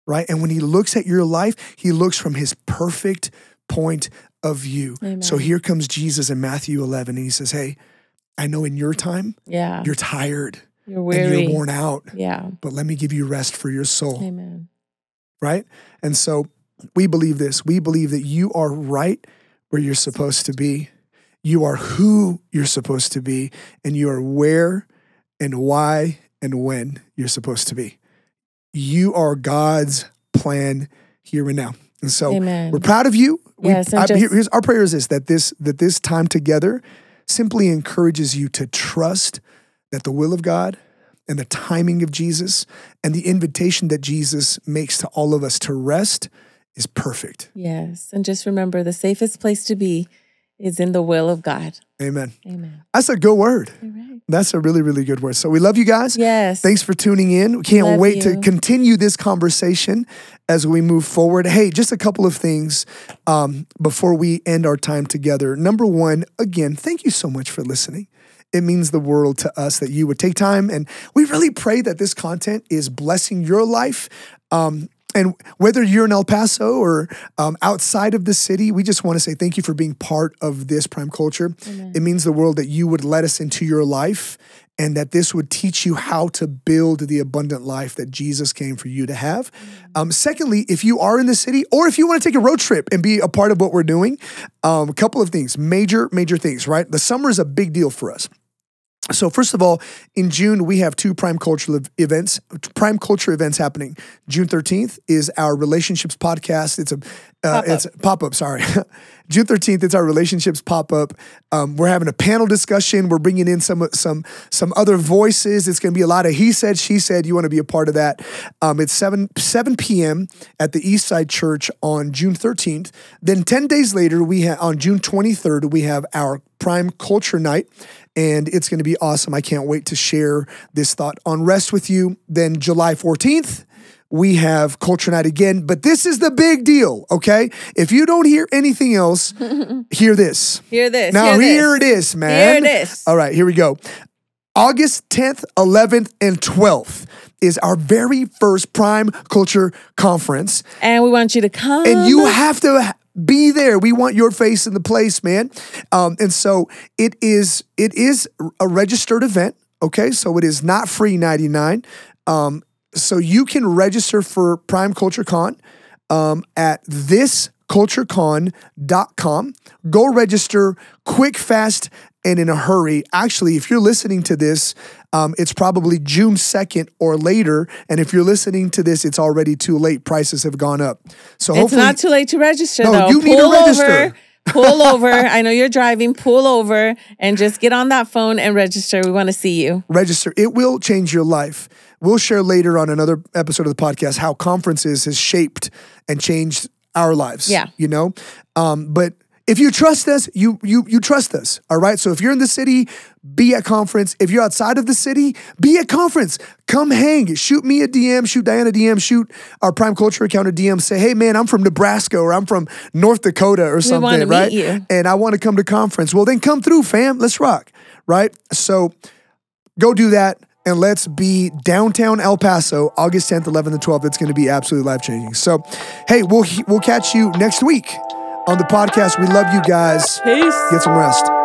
Speaker 2: right? And when he looks at your life, he looks from his perfect point of view. So here comes Jesus in Matthew 11, and he says, Hey, I know in your time,
Speaker 3: Yeah.
Speaker 2: you're tired
Speaker 3: You're
Speaker 2: and
Speaker 3: weary.
Speaker 2: you're worn out,
Speaker 3: yeah.
Speaker 2: but let me give you rest for your soul,
Speaker 3: Amen.
Speaker 2: right? And so we believe this. We believe that you are right where you're supposed to be. You are who you're supposed to be, and you are where and why and when you're supposed to be. You are God's plan here and now. And so
Speaker 3: Amen.
Speaker 2: we're proud of you. We-
Speaker 3: Yes,
Speaker 2: I-
Speaker 3: just-
Speaker 2: here's our prayer is this that this that this time together simply encourages you to trust that the will of God and the timing of Jesus and the invitation that Jesus makes to all of us to rest is perfect.
Speaker 3: Yes. And just remember the safest place to be is in the will of God.
Speaker 2: Amen.
Speaker 3: Amen.
Speaker 2: That's a good word.
Speaker 3: Right.
Speaker 2: That's a really, really good word. So we love you guys.
Speaker 3: Yes.
Speaker 2: Thanks for tuning in. We can't
Speaker 3: Love
Speaker 2: wait to continue this conversation as we move forward. Hey, just a couple of things um, before we end our time together. Number one, again, thank you so much for listening. It means the world to us that you would take time, and we really pray that this content is blessing your life. Um, and whether you're in El Paso or um, outside of the city, we just want to say thank you for being part of this prime culture. It means the world that you would let us into your life and that this would teach you how to build the abundant life that Jesus came for you to have. Um, secondly, if you are in the city or if you want to take a road trip and be a part of what we're doing, um, a couple of things, major, major things, right? The summer is a big deal for us. So first of all, in June we have two prime cultural events, prime culture events happening. June thirteenth is our relationships podcast. It's a uh, it's pop up. Sorry, (laughs) June thirteenth. It's our relationships pop up. Um, we're having a panel discussion. We're bringing in some some some other voices. It's going to be a lot of he said, she said. You want to be a part of that? Um, it's seven seven p.m. at the East Side Church on June thirteenth. Then ten days later, we have on June twenty third we have our prime culture night and it's going to be awesome. I can't wait to share this thought on rest with you. Then July 14th, we have Culture Night again, but this is the big deal, okay? If you don't hear anything else, (laughs) hear this.
Speaker 3: Hear this.
Speaker 2: Now,
Speaker 3: hear,
Speaker 2: here it
Speaker 3: this.
Speaker 2: is, man.
Speaker 3: Here it is.
Speaker 2: All right, here we go. August 10th, 11th, and 12th is our very first Prime Culture Conference.
Speaker 3: And we want you to come.
Speaker 2: And you have to be there. We want your face in the place, man. Um, and so it is. It is a registered event. Okay, so it is not free ninety nine. Um, so you can register for Prime Culture Con um, at thisculturecon.com. Go register quick, fast, and in a hurry. Actually, if you're listening to this, um, it's probably June 2nd or later. And if you're listening to this, it's already too late. Prices have gone up. So
Speaker 3: it's not too late to register,
Speaker 2: No,
Speaker 3: though.
Speaker 2: you need to register.
Speaker 3: over. (laughs) pull over. I know you're driving. Pull over and just get on that phone and register. We want to see you.
Speaker 2: register. It will change your life. We'll share later on another episode of the podcast how conferences has shaped and changed our lives.
Speaker 3: Yeah.
Speaker 2: You know? Um, but if you trust us, you you you trust us. All right. So if you're in the city, be at conference. If you're outside of the city, be at conference. Come hang. Shoot me a DM, shoot Diana DM, shoot our prime culture account a DM. Say, hey man, I'm from Nebraska or I'm from North Dakota or something. right? And I want to come to conference. Well, then come through, fam. Let's rock. Right. So go do that and let's be downtown El Paso, August 10th, 11th, and 12th. It's going to be absolutely life changing. So, hey, we'll we'll catch you next week on the podcast. We love you guys.
Speaker 3: Peace.
Speaker 2: Get some rest.